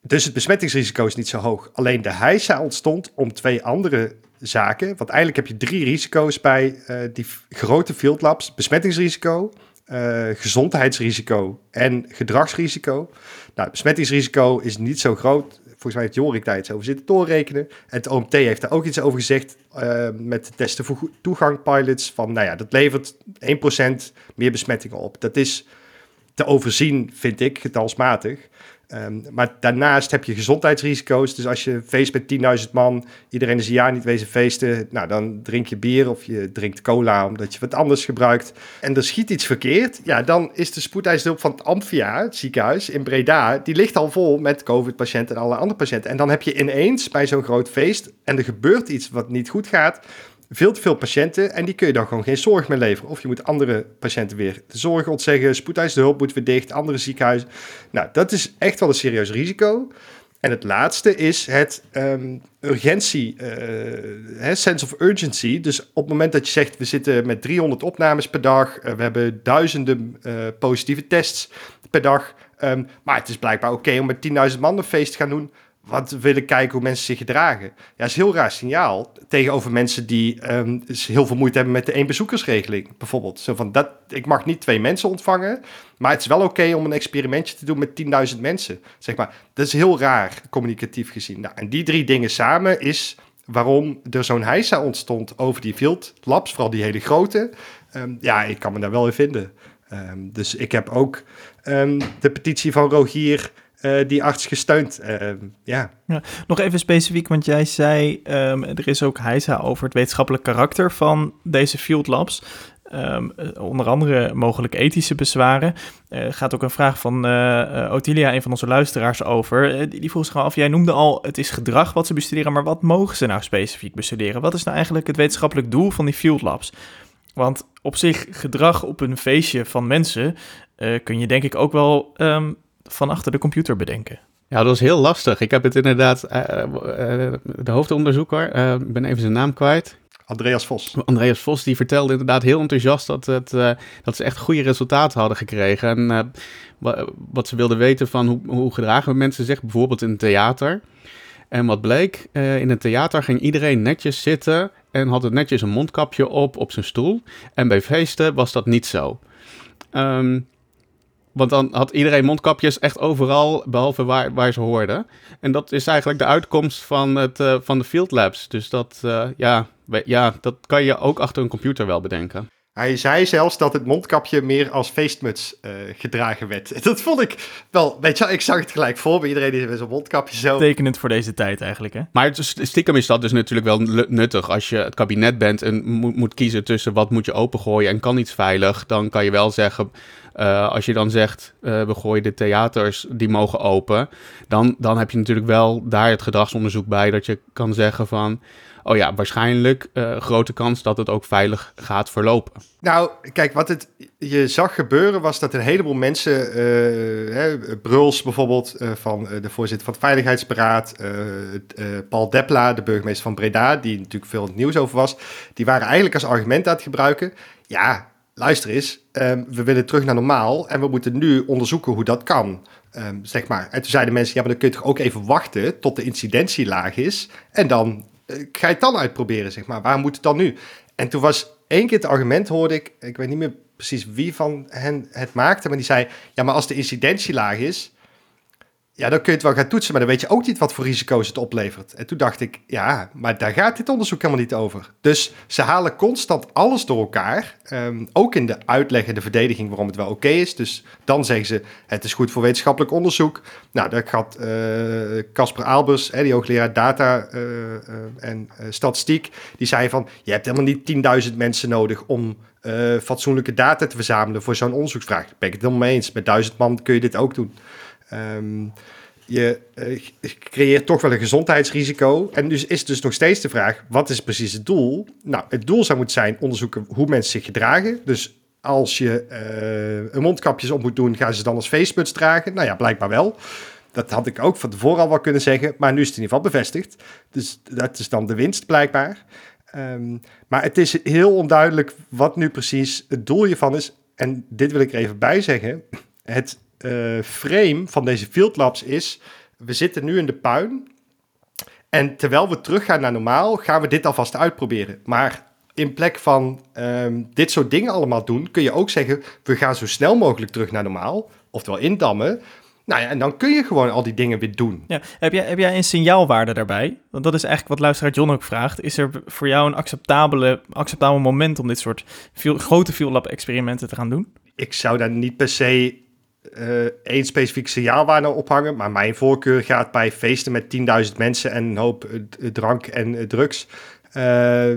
Dus het besmettingsrisico is niet zo hoog. Alleen de heisa ontstond om twee andere zaken. Want eigenlijk heb je drie risico's bij uh, die grote field labs. Besmettingsrisico, uh, gezondheidsrisico en gedragsrisico. Nou, besmettingsrisico is niet zo groot volgens mij heeft Jorik daar iets over zitten doorrekenen. En het OMT heeft daar ook iets over gezegd uh, met de testen voor toegang pilots. Van nou ja, dat levert 1% meer besmettingen op. Dat is te overzien, vind ik, getalsmatig. Um, maar daarnaast heb je gezondheidsrisico's. Dus als je feest met 10.000 man, iedereen is een jaar niet wezen feesten. Nou, dan drink je bier of je drinkt cola omdat je wat anders gebruikt. En er schiet iets verkeerd. Ja, dan is de spoedeisendulp van het Amphia, het ziekenhuis in Breda, die ligt al vol met COVID-patiënten en alle andere patiënten. En dan heb je ineens bij zo'n groot feest en er gebeurt iets wat niet goed gaat veel te veel patiënten en die kun je dan gewoon geen zorg meer leveren. Of je moet andere patiënten weer de zorg ontzeggen, spoedeisende hulp moet weer dicht, andere ziekenhuizen. Nou, dat is echt wel een serieus risico. En het laatste is het um, urgentie, uh, sense of urgency. Dus op het moment dat je zegt, we zitten met 300 opnames per dag, uh, we hebben duizenden uh, positieve tests per dag, um, maar het is blijkbaar oké om met 10.000 man een feest te gaan doen want we willen kijken hoe mensen zich gedragen. Ja, is een heel raar signaal tegenover mensen die um, heel veel moeite hebben met de éénbezoekersregeling, bijvoorbeeld. Zo van, dat, ik mag niet twee mensen ontvangen, maar het is wel oké om een experimentje te doen met 10.000 mensen, zeg maar. Dat is heel raar, communicatief gezien. Nou, en die drie dingen samen is waarom er zo'n heisa ontstond over die field labs, vooral die hele grote. Um, ja, ik kan me daar wel in vinden. Um, dus ik heb ook de petitie van Rogier die arts gesteund. Uh, ja. ja. Nog even specifiek, want jij zei um, er is ook heisa over het wetenschappelijk karakter van deze field labs. Um, onder andere mogelijk ethische bezwaren. Uh, gaat ook een vraag van Otilia, een van onze luisteraars, over. die, vroeg zich af, jij noemde al, het is gedrag wat ze bestuderen, maar wat mogen ze nou specifiek bestuderen? Wat is nou eigenlijk het wetenschappelijk doel van die field labs? Want op zich, gedrag op een feestje van mensen kun je denk ik ook wel um, van achter de computer bedenken? Ja, dat was heel lastig. Ik heb het inderdaad, uh, uh, de hoofdonderzoeker, uh, ik ben even zijn naam kwijt. Andreas Vos. Andreas Vos, die vertelde inderdaad heel enthousiast dat, het, dat ze echt goede resultaten hadden gekregen. En wat ze wilden weten van hoe, hoe gedragen mensen zich, bijvoorbeeld in het theater. En wat bleek, in het theater ging iedereen netjes zitten en had het netjes een mondkapje op op zijn stoel. En bij feesten was dat niet zo. Um, want dan had iedereen mondkapjes echt overal, behalve waar, waar ze hoorden. En dat is eigenlijk de uitkomst van, het, uh, van de field labs. Dus dat, uh, ja, ja, dat kan je ook achter een computer wel bedenken. Hij zei zelfs dat het mondkapje meer als feestmuts uh, gedragen werd. [LAUGHS] Dat vond ik wel, weet je ik zag het gelijk voor bij iedereen die met zo'n mondkapje zo... Tekenend voor deze tijd eigenlijk, hè? Maar het, stiekem is dat dus natuurlijk wel nuttig. Als je het kabinet bent en moet, moet kiezen tussen wat moet je opengooien en kan iets veilig, dan kan je wel zeggen, uh, als je dan zegt, uh, we gooien de theaters, die mogen open, dan, dan heb je natuurlijk wel daar het gedragsonderzoek bij, dat je kan zeggen van, oh ja, waarschijnlijk uh, grote kans dat het ook veilig gaat verlopen. Nou, kijk, wat het, je zag gebeuren was dat een heleboel mensen, hè, Bruls bijvoorbeeld, van de voorzitter van het Veiligheidsberaad, Paul Depla, de burgemeester van Breda, die natuurlijk veel het nieuws over was, die waren eigenlijk als argument aan het gebruiken. Ja, luister eens, ehm, we willen terug naar normaal en we moeten nu onderzoeken hoe dat kan. Ehm, zeg maar. En toen zeiden mensen, ja, maar dan kun je toch ook even wachten tot de incidentie laag is en dan uh, ga je het dan uitproberen, zeg maar. Waar moet het dan nu? En toen was één keer het argument, hoorde ik, ik weet niet meer precies wie van hen het maakte, maar die zei, ja, maar als de incidentie laag is, ja, dan kun je het wel gaan toetsen, maar dan weet je ook niet wat voor risico's het oplevert. En toen dacht ik, ja, maar daar gaat dit onderzoek helemaal niet over. Dus ze halen constant alles door elkaar, ehm, ook in de uitleg en de verdediging waarom het wel oké is. Dus dan zeggen ze, het is goed voor wetenschappelijk onderzoek. Nou, daar gaat eh, Casper Albers, hè, die hoogleraar data uh, uh, en statistiek, die zei van, je hebt helemaal niet 10.000 mensen nodig om fatsoenlijke data te verzamelen voor zo'n onderzoeksvraag. Daar ben ik het helemaal mee eens. Met duizend man kun je dit ook doen. Um, je uh, creëert toch wel een gezondheidsrisico. En dus is dus nog steeds de vraag: wat is precies het doel? Nou, het doel zou moeten zijn onderzoeken hoe mensen zich gedragen. Dus als je uh, een mondkapjes op moet doen, gaan ze dan als feestmuts dragen? Nou ja, blijkbaar wel. Dat had ik ook van tevoren al wel kunnen zeggen, maar nu is het in ieder geval bevestigd. Dus dat is dan de winst blijkbaar. Um, maar het is heel onduidelijk wat nu precies het doel hiervan is. En dit wil ik er even bij zeggen. Het uh, frame van deze Field Labs is: we zitten nu in de puin. En terwijl we teruggaan naar normaal, gaan we dit alvast uitproberen. Maar in plek van um, dit soort dingen allemaal doen, kun je ook zeggen: we gaan zo snel mogelijk terug naar normaal. Oftewel indammen. Nou ja, en dan kun je gewoon al die dingen weer doen. Ja, heb, jij, heb jij een signaalwaarde daarbij? Want dat is eigenlijk wat luisteraar John ook vraagt. Is er voor jou een acceptabele, acceptabel moment om dit soort veel, grote Field Lab experimenten te gaan doen? Ik zou daar niet per se uh, één specifiek signaalwaarde ophangen. Maar mijn voorkeur gaat bij feesten met 10.000 mensen en een hoop uh, drank en uh, drugs.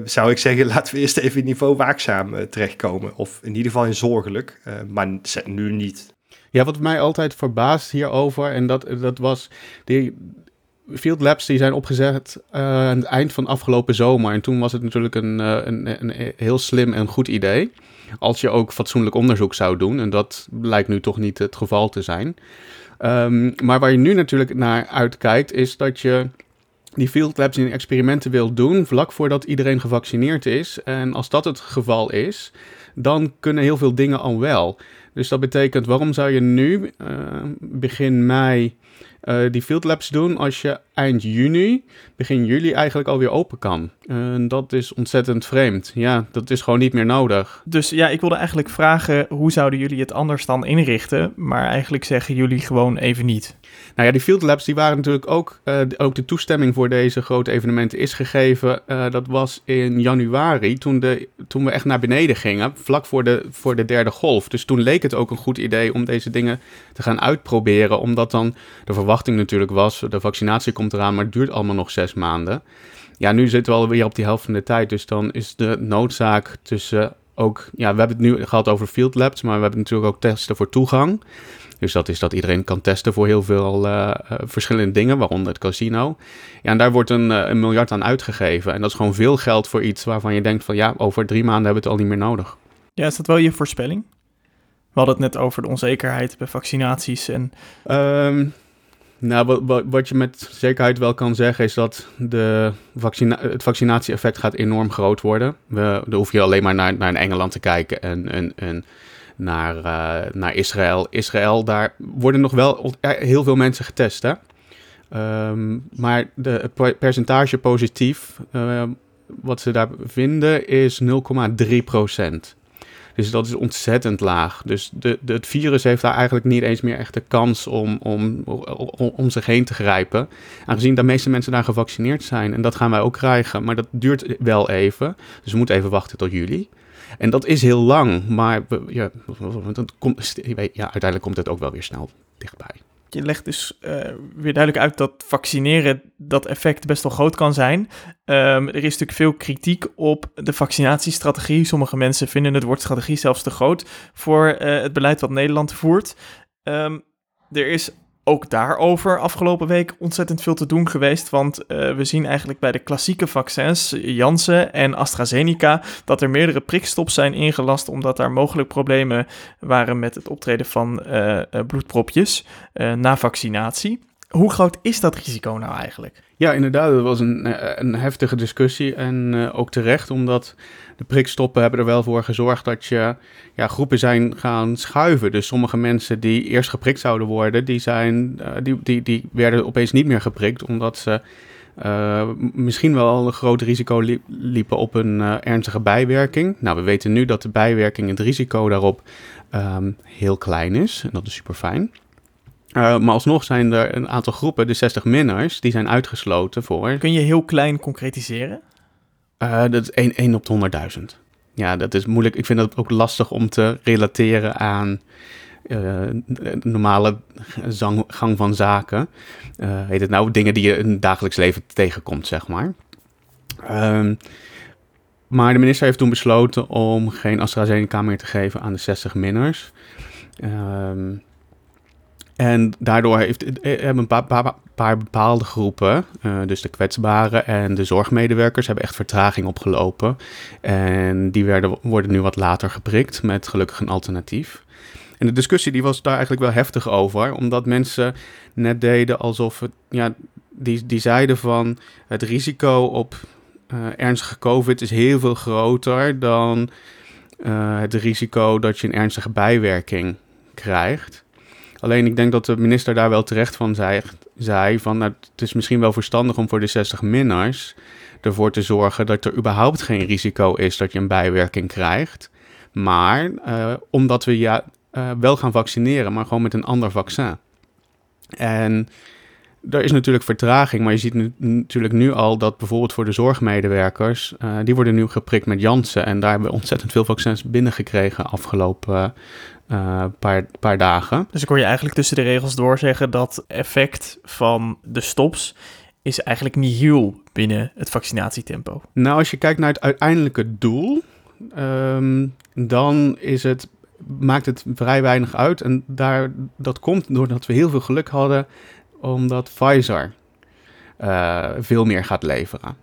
zou ik zeggen, [LAUGHS] laten we eerst even in niveau waakzaam terechtkomen. Of in ieder geval in zorgelijk, maar nu niet. Ja, wat mij altijd verbaast hierover, en dat, dat was die Field Labs die zijn opgezet aan het eind van afgelopen zomer. En toen was het natuurlijk een, een, een heel slim en goed idee. Als je ook fatsoenlijk onderzoek zou doen. En dat lijkt nu toch niet het geval te zijn. Um, maar waar je nu natuurlijk naar uitkijkt, is dat je die field labs in experimenten wil doen vlak voordat iedereen gevaccineerd is. En als dat het geval is, dan kunnen heel veel dingen al wel. Dus dat betekent, waarom zou je nu, uh, begin mei, uh, die field labs doen als je eind juni, begin juli eigenlijk alweer open kan. En dat is ontzettend vreemd. Ja, dat is gewoon niet meer nodig. Dus ja, ik wilde eigenlijk vragen, hoe zouden jullie het anders dan inrichten? Maar eigenlijk zeggen jullie gewoon even niet. Nou ja, die field labs die waren natuurlijk ook, uh, ook de toestemming voor deze grote evenementen is gegeven. Uh, dat was in januari, toen, de, toen we echt naar beneden gingen, vlak voor de, voor de derde golf. Dus toen leek het ook een goed idee om deze dingen te gaan uitproberen, omdat dan de verwachting natuurlijk was, de vaccinatie komt eraan, maar het duurt allemaal nog zes maanden. Ja, nu zitten we alweer op die helft van de tijd, dus dan is de noodzaak tussen ook, ja, we hebben het nu gehad over field labs, maar we hebben natuurlijk ook testen voor toegang. Dus dat is dat iedereen kan testen voor heel veel uh, verschillende dingen, waaronder het casino. Ja, en daar wordt een, uh, een miljard aan uitgegeven. En dat is gewoon veel geld voor iets waarvan je denkt van ja, over drie maanden hebben we het al niet meer nodig. Ja, is dat wel je voorspelling? We hadden het net over de onzekerheid bij vaccinaties en... Um, nou, wat, wat, je met zekerheid wel kan zeggen is dat de het vaccinatie-effect gaat enorm groot worden. We, dan hoef je alleen maar naar, naar Engeland te kijken en, en, en naar, uh, naar Israël. Israël, daar worden nog wel heel veel mensen getest. Hè? Um, maar de, het percentage positief, uh, wat ze daar vinden, is 0,3 procent. Dus dat is ontzettend laag. Dus de, het virus heeft daar eigenlijk niet eens meer echt de kans om, om, om, om zich heen te grijpen. Aangezien de meeste mensen daar gevaccineerd zijn. En dat gaan wij ook krijgen. Maar dat duurt wel even. Dus we moeten even wachten tot juli. En dat is heel lang, maar ja, komt, ja, uiteindelijk komt het ook wel weer snel dichtbij. Je legt dus uh, weer duidelijk uit dat vaccineren dat effect best wel groot kan zijn. Um, er is natuurlijk veel kritiek op de vaccinatiestrategie. Sommige mensen vinden het woord strategie zelfs te groot voor uh, het beleid wat Nederland voert. Um, er is ook daarover afgelopen week ontzettend veel te doen geweest. Want uh, we zien eigenlijk bij de klassieke vaccins, Janssen en AstraZeneca, dat er meerdere prikstops zijn ingelast. Omdat daar mogelijk problemen waren met het optreden van uh, bloedpropjes na vaccinatie. Hoe groot is dat risico nou eigenlijk? Ja, inderdaad, dat was een, eh, een heftige discussie en uh, ook terecht, omdat de prikstoppen hebben er wel voor gezorgd dat je ja, groepen zijn gaan schuiven. Dus sommige mensen die eerst geprikt zouden worden, die, zijn, uh, die, die, die werden opeens niet meer geprikt, omdat ze misschien wel een groot risico liepen op een ernstige bijwerking. Nou, we weten nu dat de bijwerking, het risico daarop, um, heel klein is en dat is super fijn. Uh, maar alsnog zijn er een aantal groepen, de 60 minners, die zijn uitgesloten voor. Kun je heel klein concretiseren? Uh, dat is 1, 1 op 100.000. Ja, dat is moeilijk. Ik vind dat ook lastig om te relateren aan uh, normale zang, gang van zaken. heet het nou dingen die je in het dagelijks leven tegenkomt, zeg maar. Um, maar de minister heeft toen besloten om geen AstraZeneca meer te geven aan de 60 minners. Um, en daardoor heeft, eh, hebben een paar, paar, bepaalde groepen, uh, dus de kwetsbaren en de zorgmedewerkers, hebben echt vertraging opgelopen. En die werden, worden nu wat later geprikt met gelukkig een alternatief. En de discussie die was daar eigenlijk wel heftig over, omdat mensen net deden alsof het, ja, die, die zeiden van het risico op ernstige COVID is heel veel groter dan het risico dat je een ernstige bijwerking krijgt. Alleen ik denk dat de minister daar wel terecht van zei, zei van nou, het is misschien wel verstandig om voor de 60 minners ervoor te zorgen dat er überhaupt geen risico is dat je een bijwerking krijgt. Maar uh, omdat we ja, uh, wel gaan vaccineren, maar gewoon met een ander vaccin. En er is natuurlijk vertraging, maar je ziet nu, natuurlijk nu al dat bijvoorbeeld voor de zorgmedewerkers, uh, die worden nu geprikt met Janssen. En daar hebben we ontzettend veel vaccins binnengekregen afgelopen uh, paar, paar dagen. Dus ik hoor je eigenlijk tussen de regels door zeggen dat effect van de stops is eigenlijk niet heel binnen het vaccinatietempo. Nou, als je kijkt naar het uiteindelijke doel, um, dan is het, maakt het vrij weinig uit. En daar, dat komt doordat we heel veel geluk hadden, omdat Pfizer uh, veel meer gaat leveren.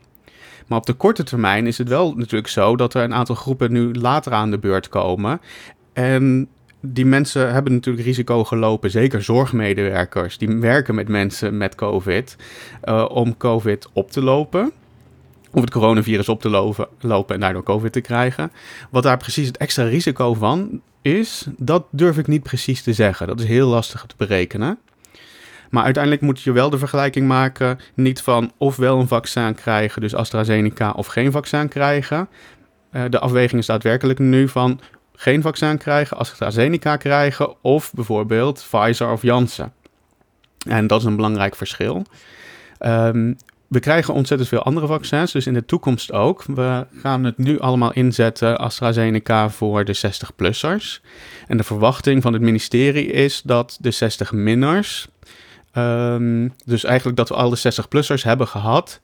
Maar op de korte termijn is het wel natuurlijk zo dat er een aantal groepen nu later aan de beurt komen. En die mensen hebben natuurlijk risico gelopen, zeker zorgmedewerkers. Die werken met mensen met COVID, uh, om COVID op te lopen. Of het coronavirus op te lopen, lopen en daardoor COVID te krijgen. Wat daar precies het extra risico van is, dat durf ik niet precies te zeggen. Dat is heel lastig te berekenen. Maar uiteindelijk moet je wel de vergelijking maken, niet van ofwel een vaccin krijgen, dus AstraZeneca, of geen vaccin krijgen. Uh, de afweging is daadwerkelijk nu van geen vaccin krijgen, AstraZeneca krijgen of bijvoorbeeld Pfizer of Janssen. En dat is een belangrijk verschil. Um, we krijgen ontzettend veel andere vaccins, dus in de toekomst ook. We gaan het nu allemaal inzetten, AstraZeneca, voor de 60-plussers. En de verwachting van het ministerie is dat de 60-minners, um, dus eigenlijk dat we alle 60-plussers hebben gehad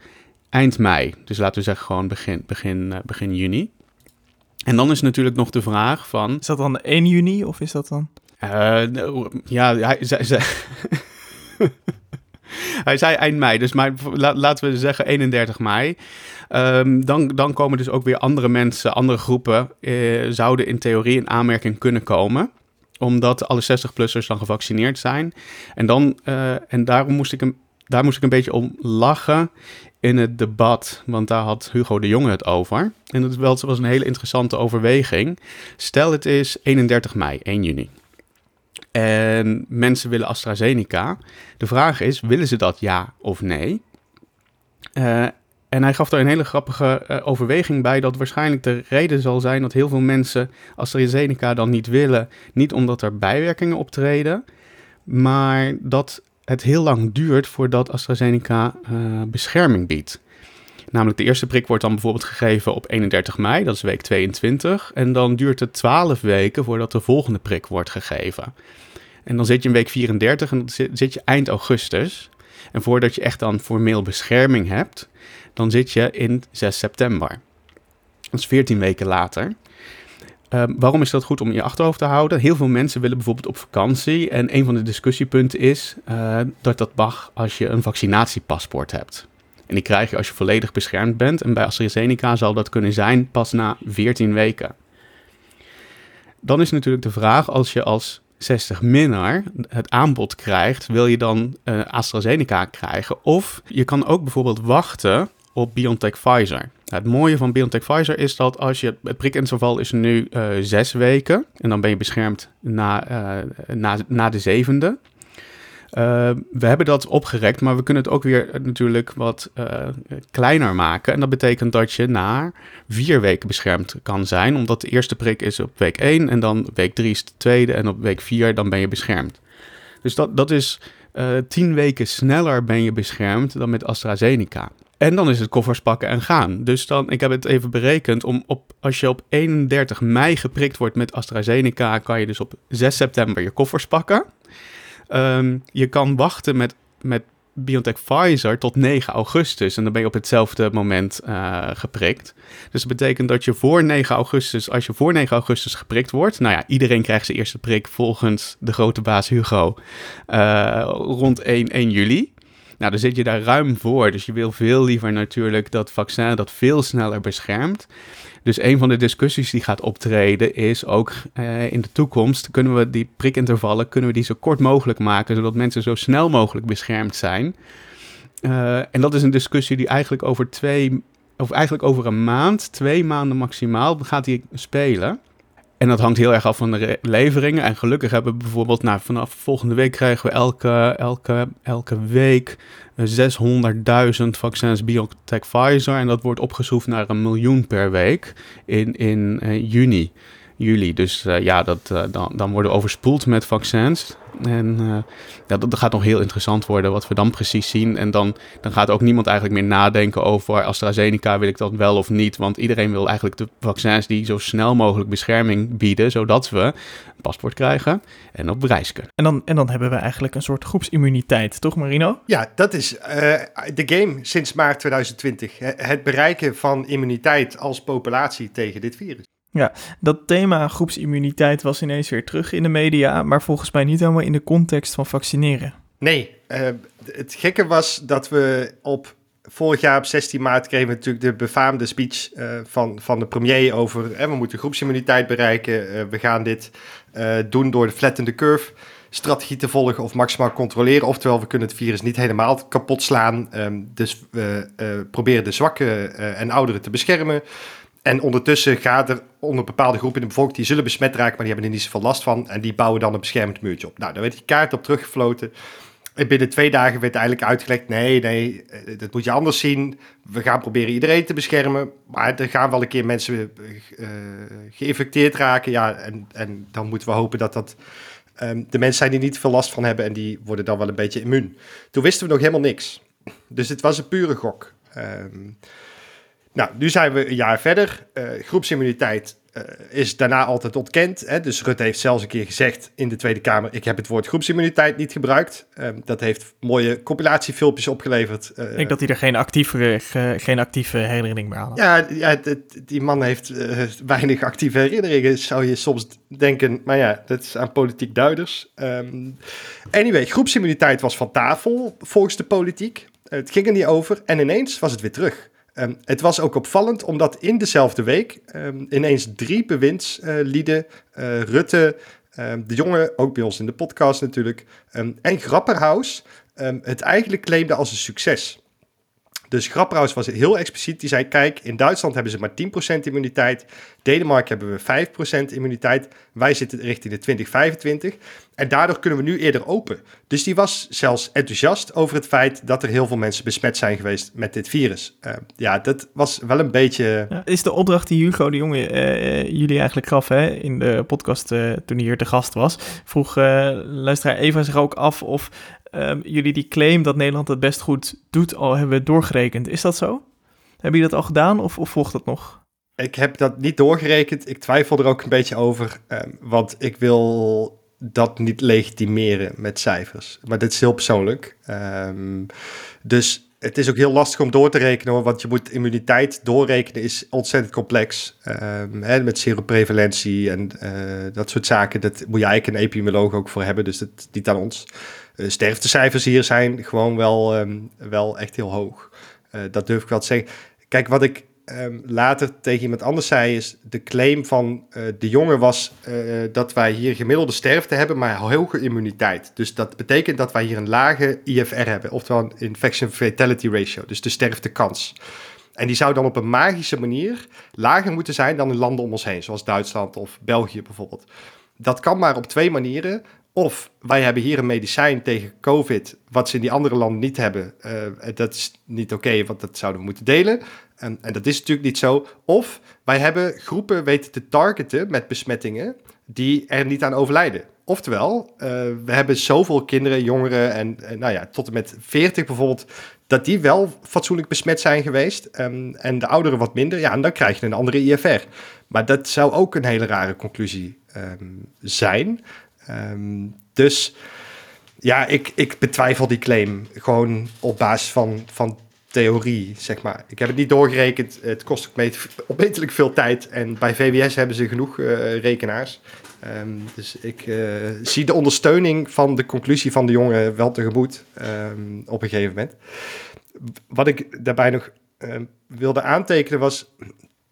eind mei. Dus laten we zeggen gewoon begin, begin, uh, begin juni. En dan is natuurlijk nog de vraag van... Is dat dan 1 juni of is dat dan? Uh, ja, hij zei... [LAUGHS] hij zei eind mei, dus maar, laten we zeggen 31 mei. Um, dan, dan komen dus ook weer andere mensen, andere groepen... Uh, zouden in theorie in aanmerking kunnen komen omdat alle 60-plussers dan gevaccineerd zijn. En, dan, uh, en daarom moest ik hem daar moest ik een beetje om lachen in het debat, want daar had Hugo de Jonge het over. En dat was een hele interessante overweging. Stel het is 31 mei, 1 juni. En mensen willen AstraZeneca. De vraag is, willen ze dat ja of nee? Uh, en hij gaf daar een hele grappige uh, overweging bij dat waarschijnlijk de reden zal zijn dat heel veel mensen AstraZeneca dan niet willen. Niet omdat er bijwerkingen optreden, maar dat het heel lang duurt voordat AstraZeneca uh, bescherming biedt. Namelijk de eerste prik wordt dan bijvoorbeeld gegeven op 31 mei, dat is week 22. En dan duurt het 12 weken voordat de volgende prik wordt gegeven. En dan zit je in week 34 en dan zit je eind augustus. En voordat je echt dan formeel bescherming hebt, dan zit je in 6 september. Dat is 14 weken later. Um, waarom is dat goed om in je achterhoofd te houden? Heel veel mensen willen bijvoorbeeld op vakantie. En een van de discussiepunten is uh, dat dat mag als je een vaccinatiepaspoort hebt. En die krijg je als je volledig beschermd bent. En bij AstraZeneca zal dat kunnen zijn pas na 14 weken. Dan is natuurlijk de vraag, als je als 60 minder het aanbod krijgt, wil je dan uh, AstraZeneca krijgen. Of je kan ook bijvoorbeeld wachten op BioNTech Pfizer. Het mooie van BioNTech Pfizer is dat als je het prikinterval is nu uh, zes weken en dan ben je beschermd na, uh, na, na de zevende. Uh, we hebben dat opgerekt, maar we kunnen het ook weer natuurlijk wat kleiner maken. En dat betekent dat je na vier weken beschermd kan zijn, omdat de eerste prik is op week 1 en dan week 3 is de tweede en op week 4 dan ben je beschermd. Dus dat, dat is tien weken sneller ben je beschermd dan met AstraZeneca. En dan is het koffers pakken en gaan. Dus dan, ik heb het even berekend, om op, als je op 31 mei geprikt wordt met AstraZeneca, kan je dus op 6 september je koffers pakken. Um, je kan wachten met, met BioNTech Pfizer tot 9 augustus. En dan ben je op hetzelfde moment uh, geprikt. Dus dat betekent dat je voor 9 augustus, als je voor 9 augustus geprikt wordt. Nou ja, iedereen krijgt zijn eerste prik volgens de grote baas Hugo. Uh, rond 1, 1 juli. Nou, dan zit je daar ruim voor. Dus je wil veel liever natuurlijk dat vaccin dat veel sneller beschermt. Dus een van de discussies die gaat optreden is ook uh, in de toekomst kunnen we die prikintervallen kunnen we die zo kort mogelijk maken, zodat mensen zo snel mogelijk beschermd zijn. Uh, en dat is een discussie die eigenlijk over twee, of eigenlijk over een maand, twee maanden maximaal, gaat die spelen. En dat hangt heel erg af van de leveringen. En gelukkig hebben we bijvoorbeeld, nou, vanaf volgende week krijgen we elke, elke, elke week 600.000 vaccins BioNTech Pfizer. En dat wordt opgeschroefd naar een miljoen per week in, in uh, juni, juli. Dus uh, ja, dat, dan, dan worden we overspoeld met vaccins. En uh, ja, dat, dat, gaat nog heel interessant worden wat we dan precies zien. En dan, dan gaat ook niemand eigenlijk meer nadenken over AstraZeneca wil ik dat wel of niet. Want iedereen wil eigenlijk de vaccins die zo snel mogelijk bescherming bieden, zodat we een paspoort krijgen en op reis kunnen. En dan, en dan hebben we eigenlijk een soort groepsimmuniteit, toch Marino? Ja, dat is uh, de game sinds maart 2020. Het bereiken van immuniteit als populatie tegen dit virus. Ja, dat thema groepsimmuniteit was ineens weer terug in de media, maar volgens mij niet helemaal in de context van vaccineren. Nee, uh, het gekke was dat we op vorig jaar op 16 maart kregen we natuurlijk de befaamde speech uh, van, van de premier over eh, we moeten groepsimmuniteit bereiken, we gaan dit doen door de flattende curve strategie te volgen of maximaal controleren. Oftewel, we kunnen het virus niet helemaal kapot slaan. Um, dus we proberen de zwakken en ouderen te beschermen. En ondertussen gaat er onder bepaalde groepen in de bevolking, die zullen besmet raken, maar die hebben er niet zoveel last van. En die bouwen dan een beschermend muurtje op. Nou, daar werd die kaart op teruggefloten. En binnen twee dagen werd eigenlijk uitgelegd, nee, nee, dat moet je anders zien. We gaan proberen iedereen te beschermen, maar er gaan wel een keer mensen uh, geïnfecteerd raken. Ja, en, en dan moeten we hopen dat dat um, de mensen zijn die niet veel last van hebben en die worden dan wel een beetje immuun. Toen wisten we nog helemaal niks. Dus het was een pure gok. Um, nou, nu zijn we een jaar verder. Uh, groepsimmuniteit uh, is daarna altijd ontkend. Hè? Dus Rutte heeft zelfs een keer gezegd in de Tweede Kamer: Ik heb het woord groepsimmuniteit niet gebruikt. Uh, dat heeft mooie compilatiefilmpjes opgeleverd. Ik denk dat hij er geen actieve, geen actieve herinnering meer aan had. Ja, ja die man heeft weinig actieve herinneringen, zou je soms denken. Maar ja, dat is aan politiek duiders. Um, anyway, groepsimmuniteit was van tafel volgens de politiek. het ging er niet over en ineens was het weer terug. Um, het was ook opvallend omdat in dezelfde week um, ineens drie bewindslieden, uh, Rutte, um, de jongen, ook bij ons in de podcast natuurlijk, en Grapperhaus het eigenlijk claimden als een succes. Dus Grapperhaus was heel expliciet. Die zei, kijk, in Duitsland hebben ze maar 10% immuniteit. Denemarken hebben we 5% immuniteit. Wij zitten richting de 2025. En daardoor kunnen we nu eerder open. Dus die was zelfs enthousiast over het feit dat er heel veel mensen besmet zijn geweest met dit virus. Uh, ja, dat was wel een beetje... Is de opdracht die Hugo de Jonge uh, jullie eigenlijk gaf hè, in de podcast toen hij hier te gast was. Vroeg luisteraar Eva zich ook af of um, jullie die claim dat Nederland het best goed doet al hebben doorgerekend. Is dat zo? Hebben jullie dat al gedaan of, of volgt dat nog? Ik heb dat niet doorgerekend. Ik twijfel er ook een beetje over. Um, want ik wil dat niet legitimeren met cijfers. Maar dit is heel persoonlijk. Um, dus het is ook heel lastig om door te rekenen, hoor, want je moet immuniteit doorrekenen is ontzettend complex. Um, hè, met seroprevalentie en uh, dat soort zaken, dat moet je eigenlijk een epidemioloog ook voor hebben, dus dat niet aan ons. Uh, sterftecijfers hier zijn gewoon wel, um, wel echt heel hoog. Uh, dat durf ik wel te zeggen. Kijk, wat ik ehm, later tegen iemand anders zei, is de claim van eh, de jongen was eh, dat wij hier gemiddelde sterfte hebben, maar hoge immuniteit. Dus dat betekent dat wij hier een lage IFR hebben, oftewel een infection fatality ratio, dus de sterftekans. En die zou dan op een magische manier lager moeten zijn dan in landen om ons heen, zoals Duitsland of België bijvoorbeeld. Dat kan maar op twee manieren. Of wij hebben hier een medicijn tegen COVID, wat ze in die andere landen niet hebben. Uh, dat is niet oké, want dat zouden we moeten delen. En, en, dat is natuurlijk niet zo. Of wij hebben groepen weten te targeten met besmettingen die er niet aan overlijden. Oftewel, uh, we hebben zoveel kinderen, jongeren en, nou ja, tot en met 40 bijvoorbeeld, dat die wel fatsoenlijk besmet zijn geweest. Um, en de ouderen wat minder. Ja, en dan krijg je een andere IFR. Maar dat zou ook een hele rare conclusie um, zijn. Um, dus ja, ik, ik betwijfel die claim gewoon op basis van, van theorie, zeg maar. Ik heb het niet doorgerekend. Het kost opmetelijk veel tijd. En bij VWS hebben ze genoeg uh, rekenaars. Um, dus ik uh, zie de ondersteuning van de conclusie van de jongen wel tegemoet um, op een gegeven moment. Wat ik daarbij nog uh, wilde aantekenen was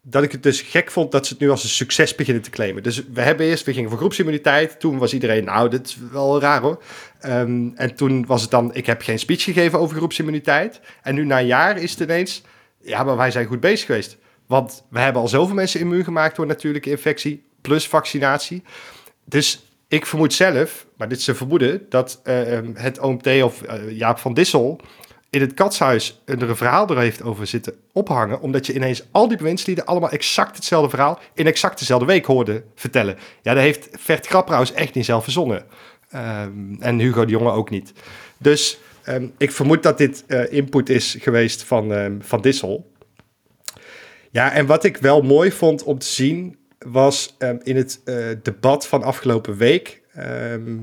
dat ik het dus gek vond dat ze het nu als een succes beginnen te claimen. Dus we hebben eerst, we gingen voor groepsimmuniteit. Toen was iedereen, nou, dit is wel raar hoor. Um, en toen was het dan, ik heb geen speech gegeven over groepsimmuniteit. En nu na een jaar is het ineens, ja, maar wij zijn goed bezig geweest. Want we hebben al zoveel mensen immuun gemaakt door natuurlijke infectie, plus vaccinatie. Dus ik vermoed zelf, maar dit is een vermoeden, dat uh, het OMT of uh, Jaap van Dissel in het katshuis een verhaal er heeft over zitten ophangen, omdat je ineens al die bewindslieden allemaal exact hetzelfde verhaal in exact dezelfde week hoorde vertellen. Ja, dat heeft Vert Grapperhaus echt niet zelf verzonnen. Um, en Hugo de Jonge ook niet. Dus um, ik vermoed dat dit uh, input is geweest van, um, van Dissel. Ja, en wat ik wel mooi vond om te zien, was in het uh, debat van afgelopen week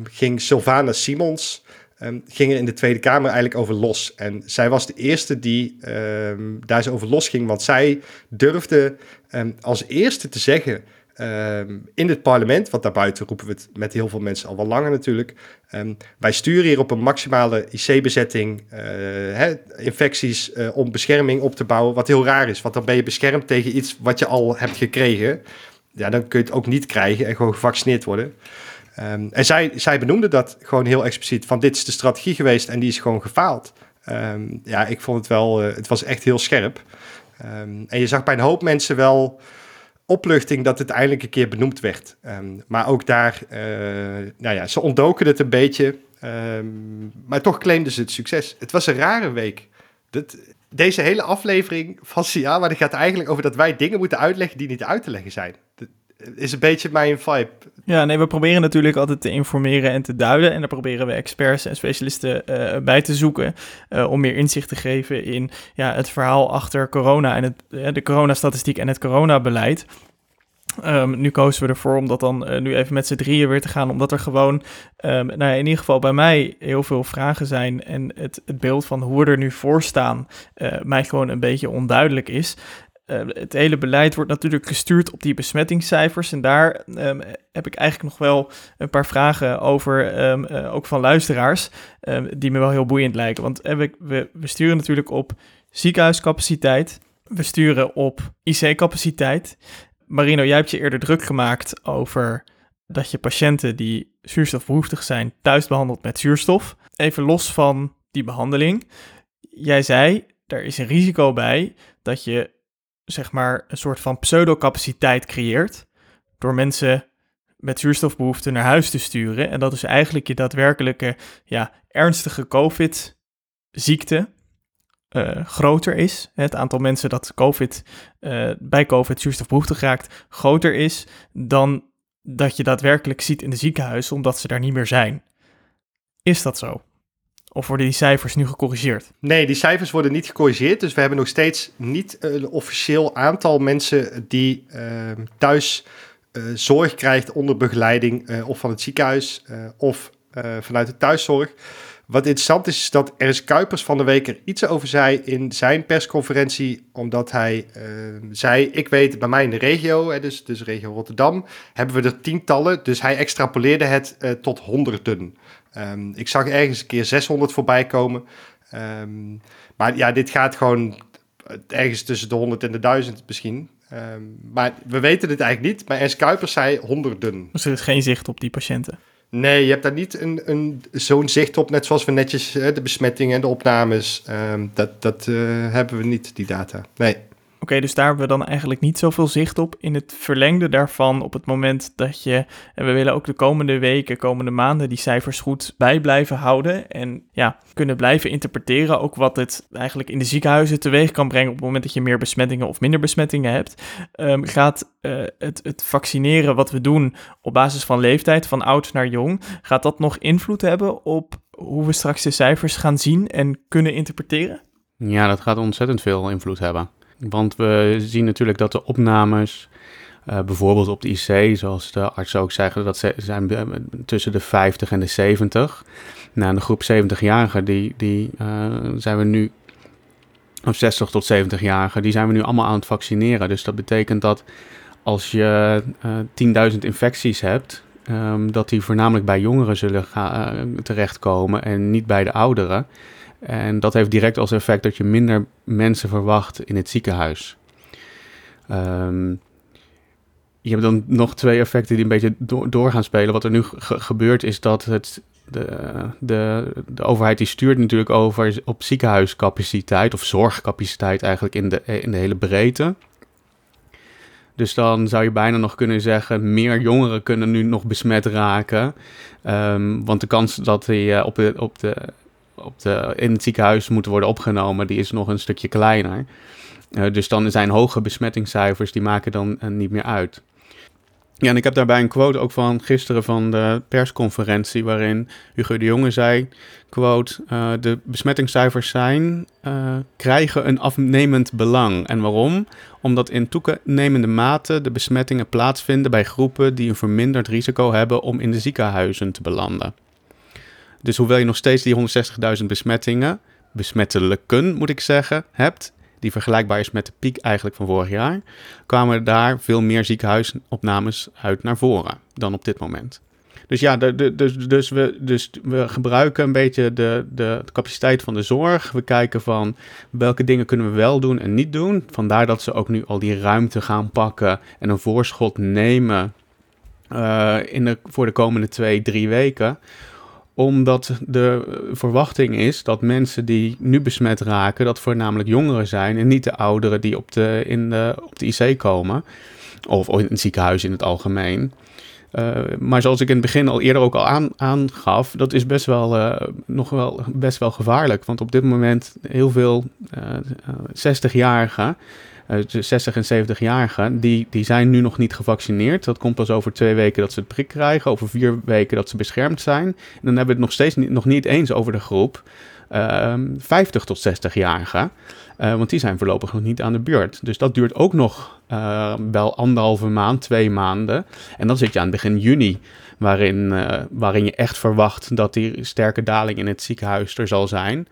ging Sylvana Simons um, ging er in de Tweede Kamer eigenlijk over los. En zij was de eerste die um, daar zo over los ging, want zij durfde um, als eerste te zeggen in het parlement, want daarbuiten roepen we het met heel veel mensen al wel langer natuurlijk. wij sturen hier op een maximale IC-bezetting uh, infecties uh, om bescherming op te bouwen, wat heel raar is, want dan ben je beschermd tegen iets wat je al hebt gekregen. Ja, dan kun je het ook niet krijgen en gewoon gevaccineerd worden. Um, en zij, zij benoemde dat gewoon heel expliciet, van dit is de strategie geweest en die is gewoon gefaald. Um, ja, ik vond het wel, uh, het was echt heel scherp. Um, en je zag bij een hoop mensen wel opluchting dat het eindelijk een keer benoemd werd. maar ook daar, uh, nou ja, ze ontdoken het een beetje, maar toch claimden ze het succes. Het was een rare week. Deze hele aflevering van Sia, maar die gaat eigenlijk over dat wij dingen moeten uitleggen die niet uit te leggen zijn. Is een beetje mijn vibe. Ja, nee, we proberen natuurlijk altijd te informeren en te duiden. En daar proberen we experts en specialisten uh, bij te zoeken. Uh, om meer inzicht te geven in ja, het verhaal achter corona en het, uh, de coronastatistiek en het coronabeleid. Um, nu kozen we ervoor om dat dan nu even met z'n drieën weer te gaan, omdat er gewoon, um, nou ja, in ieder geval bij mij heel veel vragen zijn en het, het beeld van hoe we er nu voor staan mij gewoon een beetje onduidelijk is. Uh, het hele beleid wordt natuurlijk gestuurd op die besmettingscijfers. En daar um, heb ik eigenlijk nog wel een paar vragen over, um, uh, ook van luisteraars, um, die me wel heel boeiend lijken. Want we, we, we, sturen natuurlijk op ziekenhuiscapaciteit, we sturen op IC-capaciteit. Marino, jij hebt je eerder druk gemaakt over dat je patiënten die zuurstofbehoeftig zijn thuis behandelt met zuurstof. Even los van die behandeling. Jij zei, er is een risico bij dat je zeg maar een soort van pseudocapaciteit creëert door mensen met zuurstofbehoefte naar huis te sturen. En dat is eigenlijk je daadwerkelijke ja, ernstige COVID-ziekte uh, groter is. Het aantal mensen dat COVID, uh, bij COVID zuurstofbehoeftig raakt groter is dan dat je daadwerkelijk ziet in de ziekenhuizen omdat ze daar niet meer zijn. Is dat zo? Of worden die cijfers nu gecorrigeerd? Nee, die cijfers worden niet gecorrigeerd. Dus we hebben nog steeds niet een officieel aantal mensen die uh, thuis uh, zorg krijgt onder begeleiding uh, of van het ziekenhuis eh, of vanuit de thuiszorg. Wat interessant is, is dat Ernst Kuipers van de week er iets over zei in zijn persconferentie, omdat hij zei, ik weet bij mij in de regio, hè, dus, dus regio Rotterdam, hebben we er tientallen, dus hij extrapoleerde het tot honderden. Um, ik zag ergens een keer 600 voorbij komen. Um, maar ja, dit gaat gewoon ergens tussen de 100 en de 1000 misschien. Ehm, maar we weten het eigenlijk niet. Maar Ernst Kuipers zei honderden. Dus er is geen zicht op die patiënten? Nee, je hebt daar niet een, een, zo'n zicht op, net zoals we netjes de besmettingen en de opnames. Ehm, dat dat hebben we niet, die data. Nee. Oké, dus daar hebben we dan eigenlijk niet zoveel zicht op. In het verlengde daarvan, op het moment dat je, en we willen ook de komende weken, komende maanden, die cijfers goed bij blijven houden. En ja, kunnen blijven interpreteren. Ook wat het eigenlijk in de ziekenhuizen teweeg kan brengen op het moment dat je meer besmettingen of minder besmettingen hebt. Um, gaat uh, het, het vaccineren wat we doen op basis van leeftijd, van oud naar jong, gaat dat nog invloed hebben op hoe we straks de cijfers gaan zien en kunnen interpreteren? Ja, dat gaat ontzettend veel invloed hebben. Want we zien natuurlijk dat de opnames, uh, bijvoorbeeld op de IC, zoals de artsen ook zeggen, dat ze zijn tussen de 50 en de 70. Nou, de groep 70-jarigen, die, die uh, zijn we nu, of 60 tot 70-jarigen, die zijn we nu allemaal aan het vaccineren. Dus dat betekent dat als je uh, eh, 10.000 infecties hebt, um, dat die voornamelijk bij jongeren zullen terechtkomen en niet bij de ouderen. En dat heeft direct als effect dat je minder mensen verwacht in het ziekenhuis. Um, je hebt dan nog twee effecten die een beetje door, gaan spelen. Wat er nu gebeurt is dat het, de, de, de overheid die stuurt natuurlijk over op ziekenhuiscapaciteit of zorgcapaciteit eigenlijk in de, in de hele breedte. Dus dan zou je bijna nog kunnen zeggen, meer jongeren kunnen nu nog besmet raken. Um, want de kans dat die uh, op, op de op de, in het ziekenhuis moeten worden opgenomen, die is nog een stukje kleiner. Uh, dus dan zijn hoge besmettingscijfers, die maken dan uh, niet meer uit. Ja, en ik heb daarbij een quote ook van gisteren van de persconferentie, waarin Hugo de Jonge zei, quote, uh, de besmettingscijfers zijn, krijgen een afnemend belang. En waarom? Omdat in toenemende mate de besmettingen plaatsvinden bij groepen die een verminderd risico hebben om in de ziekenhuizen te belanden. Dus hoewel je nog steeds die 160.000 besmettingen, besmettelijken moet ik zeggen, hebt, die vergelijkbaar is met de piek eigenlijk van vorig jaar, kwamen daar veel meer ziekenhuisopnames uit naar voren dan op dit moment. Dus ja, dus, dus, we, dus we gebruiken een beetje de, de, capaciteit van de zorg. We kijken van welke dingen kunnen we wel doen en niet doen. Vandaar dat ze ook nu al die ruimte gaan pakken en een voorschot nemen uh, in voor de komende twee, drie weken omdat de verwachting is dat mensen die nu besmet raken, dat voornamelijk jongeren zijn en niet de ouderen die op de, in de, op de IC komen. Of in het ziekenhuis in het algemeen. Uh, maar zoals ik in het begin al eerder ook al aan, aangaf, dat is best wel, uh, nog wel, best wel gevaarlijk. Want op dit moment heel veel uh, 60-jarigen 60 en 70-jarigen, die, die zijn nu nog niet gevaccineerd. Dat komt pas over twee weken dat ze het prik krijgen, over vier weken dat ze beschermd zijn. En dan hebben we het nog steeds niet, nog niet eens over de groep uh, 50 tot 60-jarigen. Uh, want die zijn voorlopig nog niet aan de beurt. Dus dat duurt ook nog uh, wel anderhalve maand, twee maanden. En dan zit je aan begin juni, waarin, uh, waarin je echt verwacht dat die sterke daling in het ziekenhuis er zal zijn.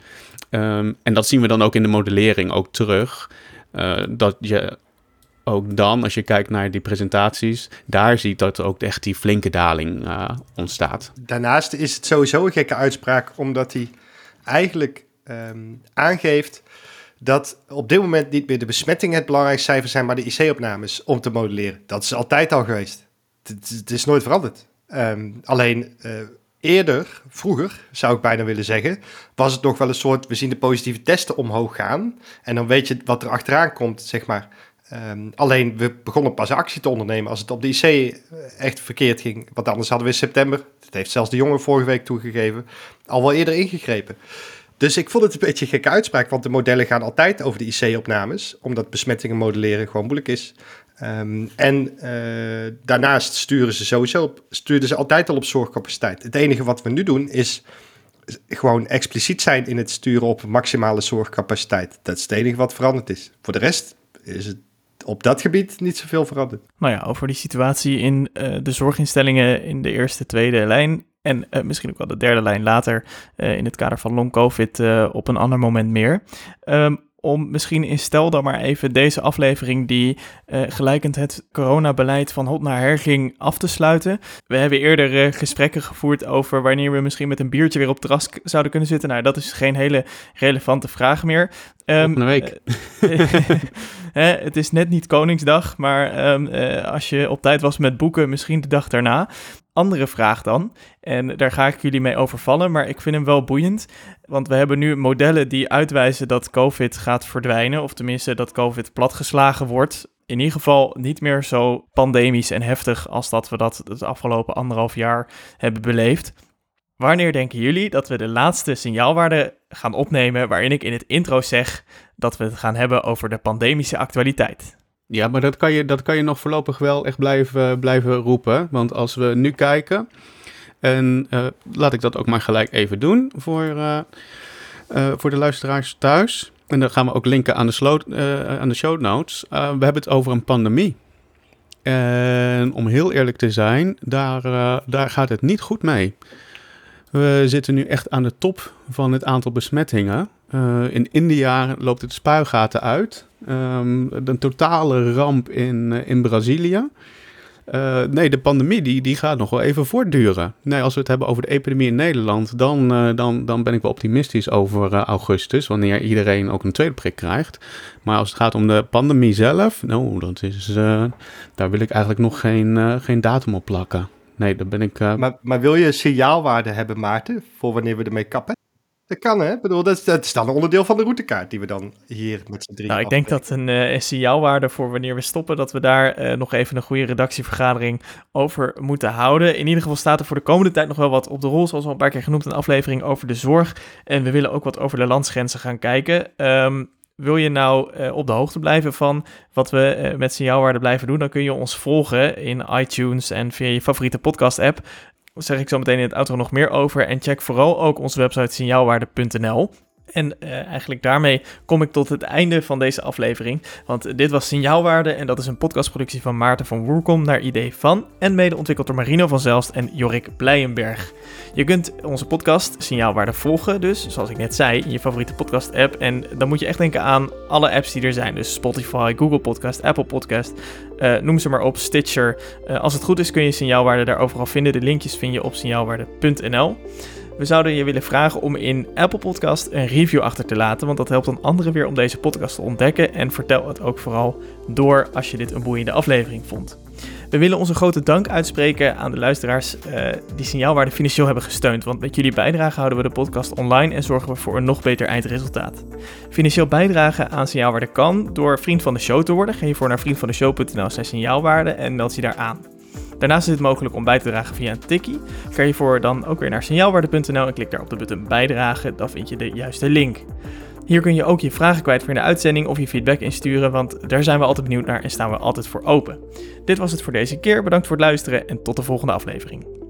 Um, en dat zien we dan ook in de modellering ook terug. Uh, dat je ook dan, als je kijkt naar die presentaties, daar ziet dat ook echt die flinke daling uh, ontstaat. Daarnaast is het sowieso een gekke uitspraak, omdat hij eigenlijk um, aangeeft dat op dit moment niet meer de besmettingen het belangrijkste cijfer zijn, maar de IC-opnames om te modelleren. Dat is altijd al geweest. Het, is nooit veranderd. Um, alleen uh, eerder, vroeger zou ik bijna willen zeggen, was het nog wel een soort, we zien de positieve testen omhoog gaan en dan weet je wat er achteraan komt, zeg maar. Um, alleen we begonnen pas actie te ondernemen als het op de IC eh, echt verkeerd ging. Want anders hadden we in september, dat heeft zelfs de jongen vorige week toegegeven, al wel eerder ingegrepen. Dus ik vond het een beetje een gekke uitspraak, want de modellen gaan altijd over de IC-opnames, omdat besmettingen modelleren gewoon moeilijk is. Um, en uh, daarnaast sturen ze sowieso op, stuurden ze altijd al op zorgcapaciteit. Het enige wat we nu doen is gewoon expliciet zijn in het sturen op maximale zorgcapaciteit. Dat is het enige wat veranderd is. Voor de rest is het op dat gebied niet zoveel veranderd. Nou ja, over die situatie in uh, de zorginstellingen in de eerste, tweede lijn en uh, misschien ook wel de derde lijn later in het kader van long COVID op een ander moment meer. Um, om misschien in stel dan maar even deze aflevering die uh, gelijkend het coronabeleid van hot naar her ging af te sluiten. We hebben eerder uh, gesprekken gevoerd over wanneer we misschien met een biertje weer op terras zouden kunnen zitten. Nou, dat is geen hele relevante vraag meer. Um, een week. [LAUGHS] het is net niet Koningsdag, maar um, als je op tijd was met boeken, misschien de dag daarna andere vraag dan. En daar ga ik jullie mee overvallen, maar ik vind hem wel boeiend. Want we hebben nu modellen die uitwijzen dat COVID gaat verdwijnen. Of tenminste dat COVID platgeslagen wordt. In ieder geval niet meer zo pandemisch en heftig als dat we dat het afgelopen anderhalf jaar hebben beleefd. Wanneer denken jullie dat we de laatste signaalwaarde gaan opnemen waarin ik in het intro zeg dat we het gaan hebben over de pandemische actualiteit? Ja, maar dat kan je, dat kan je nog voorlopig wel echt blijven, blijven roepen. Want als we nu kijken, en uh, laat ik dat ook maar gelijk even doen voor, uh, uh, voor de luisteraars thuis. En dan gaan we ook linken aan de, aan de show notes. we hebben het over een pandemie. En om heel eerlijk te zijn, daar, daar gaat het niet goed mee. We zitten nu echt aan de top van het aantal besmettingen. in India loopt het spuigaten uit. Um, een totale ramp in, uh, in Brazilië. Uh, nee, de pandemie die, die gaat nog wel even voortduren. Nee, als we het hebben over de epidemie in Nederland, dan, dan, dan ben ik wel optimistisch over augustus, wanneer iedereen ook een tweede prik krijgt. Maar als het gaat om de pandemie zelf, nou, dat is, daar wil ik eigenlijk nog geen, geen datum op plakken. Nee, daar ben ik. Maar, maar wil je signaalwaarde hebben, Maarten, voor wanneer we ermee kappen? Dat kan, hè? Ik bedoel, dat, dat is dan een onderdeel van de routekaart die we dan hier met z'n drie. Nou, ik denk dat een uh, signaalwaarde voor wanneer we stoppen, dat we daar uh, nog even een goede redactievergadering over moeten houden. In ieder geval staat er voor de komende tijd nog wel wat op de rol, zoals al een paar keer genoemd, een aflevering over de zorg. En we willen ook wat over de landsgrenzen gaan kijken. Um, wil je nou uh, op de hoogte blijven van wat we uh, met signaalwaarde blijven doen, dan kun je ons volgen in iTunes en via je favoriete podcast-app zeg ik zo meteen in het outro nog meer over. En check vooral ook onze website signaalwaarde.nl. En uh, eigenlijk daarmee kom ik tot het einde van deze aflevering. Want dit was Signaalwaarde en dat is een podcastproductie van Maarten van Woerkom naar idee van en mede ontwikkeld door Marino van Zelst en Jorik Blijenberg. Je kunt onze podcast Signaalwaarde volgen, dus zoals ik net zei, in je favoriete podcast app. En dan moet je echt denken aan alle apps die er zijn. Dus Spotify, Google Podcast, Apple Podcast, uh, noem ze maar op, Stitcher. Uh, als het goed is kun je Signaalwaarde daar overal vinden. De linkjes vind je op signaalwaarde.nl. We zouden je willen vragen om in Apple Podcast een review achter te laten, want dat helpt dan anderen weer om deze podcast te ontdekken. En vertel het ook vooral door als je dit een boeiende aflevering vond. We willen onze grote dank uitspreken aan de luisteraars uh, die signaalwaarde financieel hebben gesteund. Want met jullie bijdrage houden we de podcast online en zorgen we voor een nog beter eindresultaat. Financieel bijdragen aan signaalwaarde kan door vriend van de show te worden. Ga voor naar vriendvandeshow.nl signaalwaarde en meld je daar aan. Daarnaast is het mogelijk om bij te dragen via een tikkie. Ga je voor dan ook weer naar signaalwaarde.nl en klik daar op de button bijdragen. Dan vind je de juiste link. Hier kun je ook je vragen kwijt voor in de uitzending of je feedback insturen, want daar zijn we altijd benieuwd naar en staan we altijd voor open. Dit was het voor deze keer. Bedankt voor het luisteren en tot de volgende aflevering.